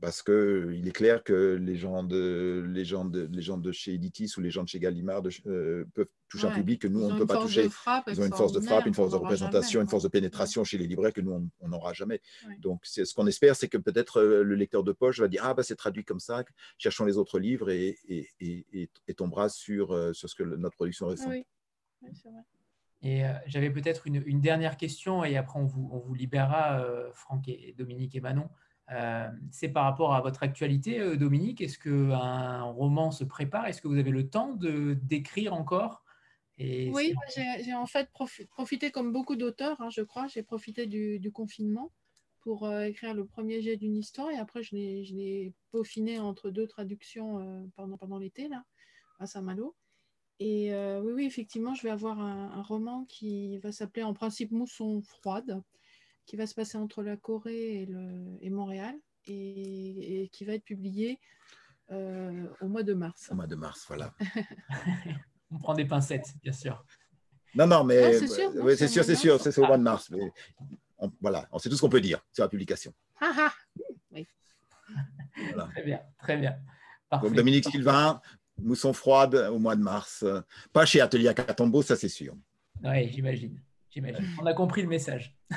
Parce qu'il est clair que les gens de, les gens de, les gens de chez Editis ou les gens de chez Gallimard euh, peuvent toucher un public que nous, on ne peut pas toucher. Ils ont une force de frappe, une force de représentation, une force de pénétration chez les libraires que nous, on n'aura jamais. Donc, ce qu'on espère, c'est que peut-être euh, le lecteur de poche va dire Ah, bah, c'est traduit comme ça, cherchons les autres livres et, et, et, et tombera sur, euh, sur ce que notre production ressent. Oui, c'est vrai. Et j'avais peut-être une, une, dernière question, et après on vous, on vous libérera, Franck et Dominique et Manon. Euh, c'est par rapport à votre actualité, euh, Dominique. Est-ce qu'un roman se prépare? Est-ce que vous avez le temps de d'écrire encore? Et Oui, j'ai en fait profité, comme beaucoup d'auteurs, hein, je crois, j'ai profité du, confinement pour euh, écrire le premier jet d'une histoire et après je l'ai peaufiné entre deux traductions pendant, pendant l'été, là, à Saint-Malo. Et oui, oui, effectivement, je vais avoir un, un roman qui va s'appeler en principe Mousson froide qui va se passer entre la Corée et, le, et Montréal et, qui va être publié euh, au mois de mars. Au mois de mars, voilà. On prend des pincettes, bien sûr. Non, non, mais ah, c'est sûr, c'est sûr, c'est sûr, c'est au mois de mars. Mais voilà, on sait tout ce qu'on peut dire sur la publication. Ah, ah. oui. Très bien, très bien. Donc Dominique Sylvain, Mousson froide au mois de mars. Pas chez Atelier à Catambo, ça c'est sûr. Oui, j'imagine. On a compris le message.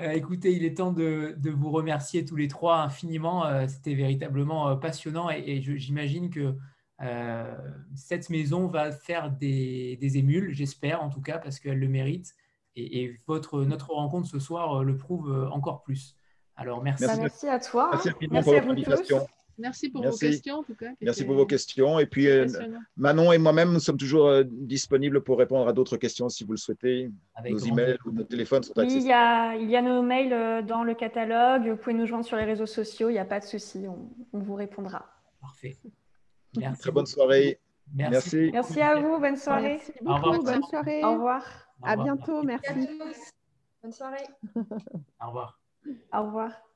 Euh, écoutez, il est temps de, vous remercier tous les trois infiniment. Euh, c'était véritablement euh, passionnant et, j'imagine que cette maison va faire des, émules, j'espère en tout cas, parce qu'elle le mérite. Et, votre, notre rencontre ce soir le prouve encore plus. Alors merci. Merci, à toi. Merci, à vous tous. Merci pour vos questions, en tout cas. Merci pour vos questions. Et puis, euh, Manon et moi-même, nous sommes toujours euh, disponibles pour répondre à d'autres questions si vous le souhaitez. nos emails ou nos téléphones sont accessibles. il, y a, il y a nos mails euh, dans le catalogue. Vous pouvez nous joindre sur les réseaux sociaux. Il n'y a pas de souci. On, vous répondra. Parfait. Merci. Très bonne soirée. Merci. Merci, à vous. Bonne soirée. Merci beaucoup. Bonne soirée. Au revoir. À bientôt. Merci. Bonne soirée. Au revoir. Au revoir.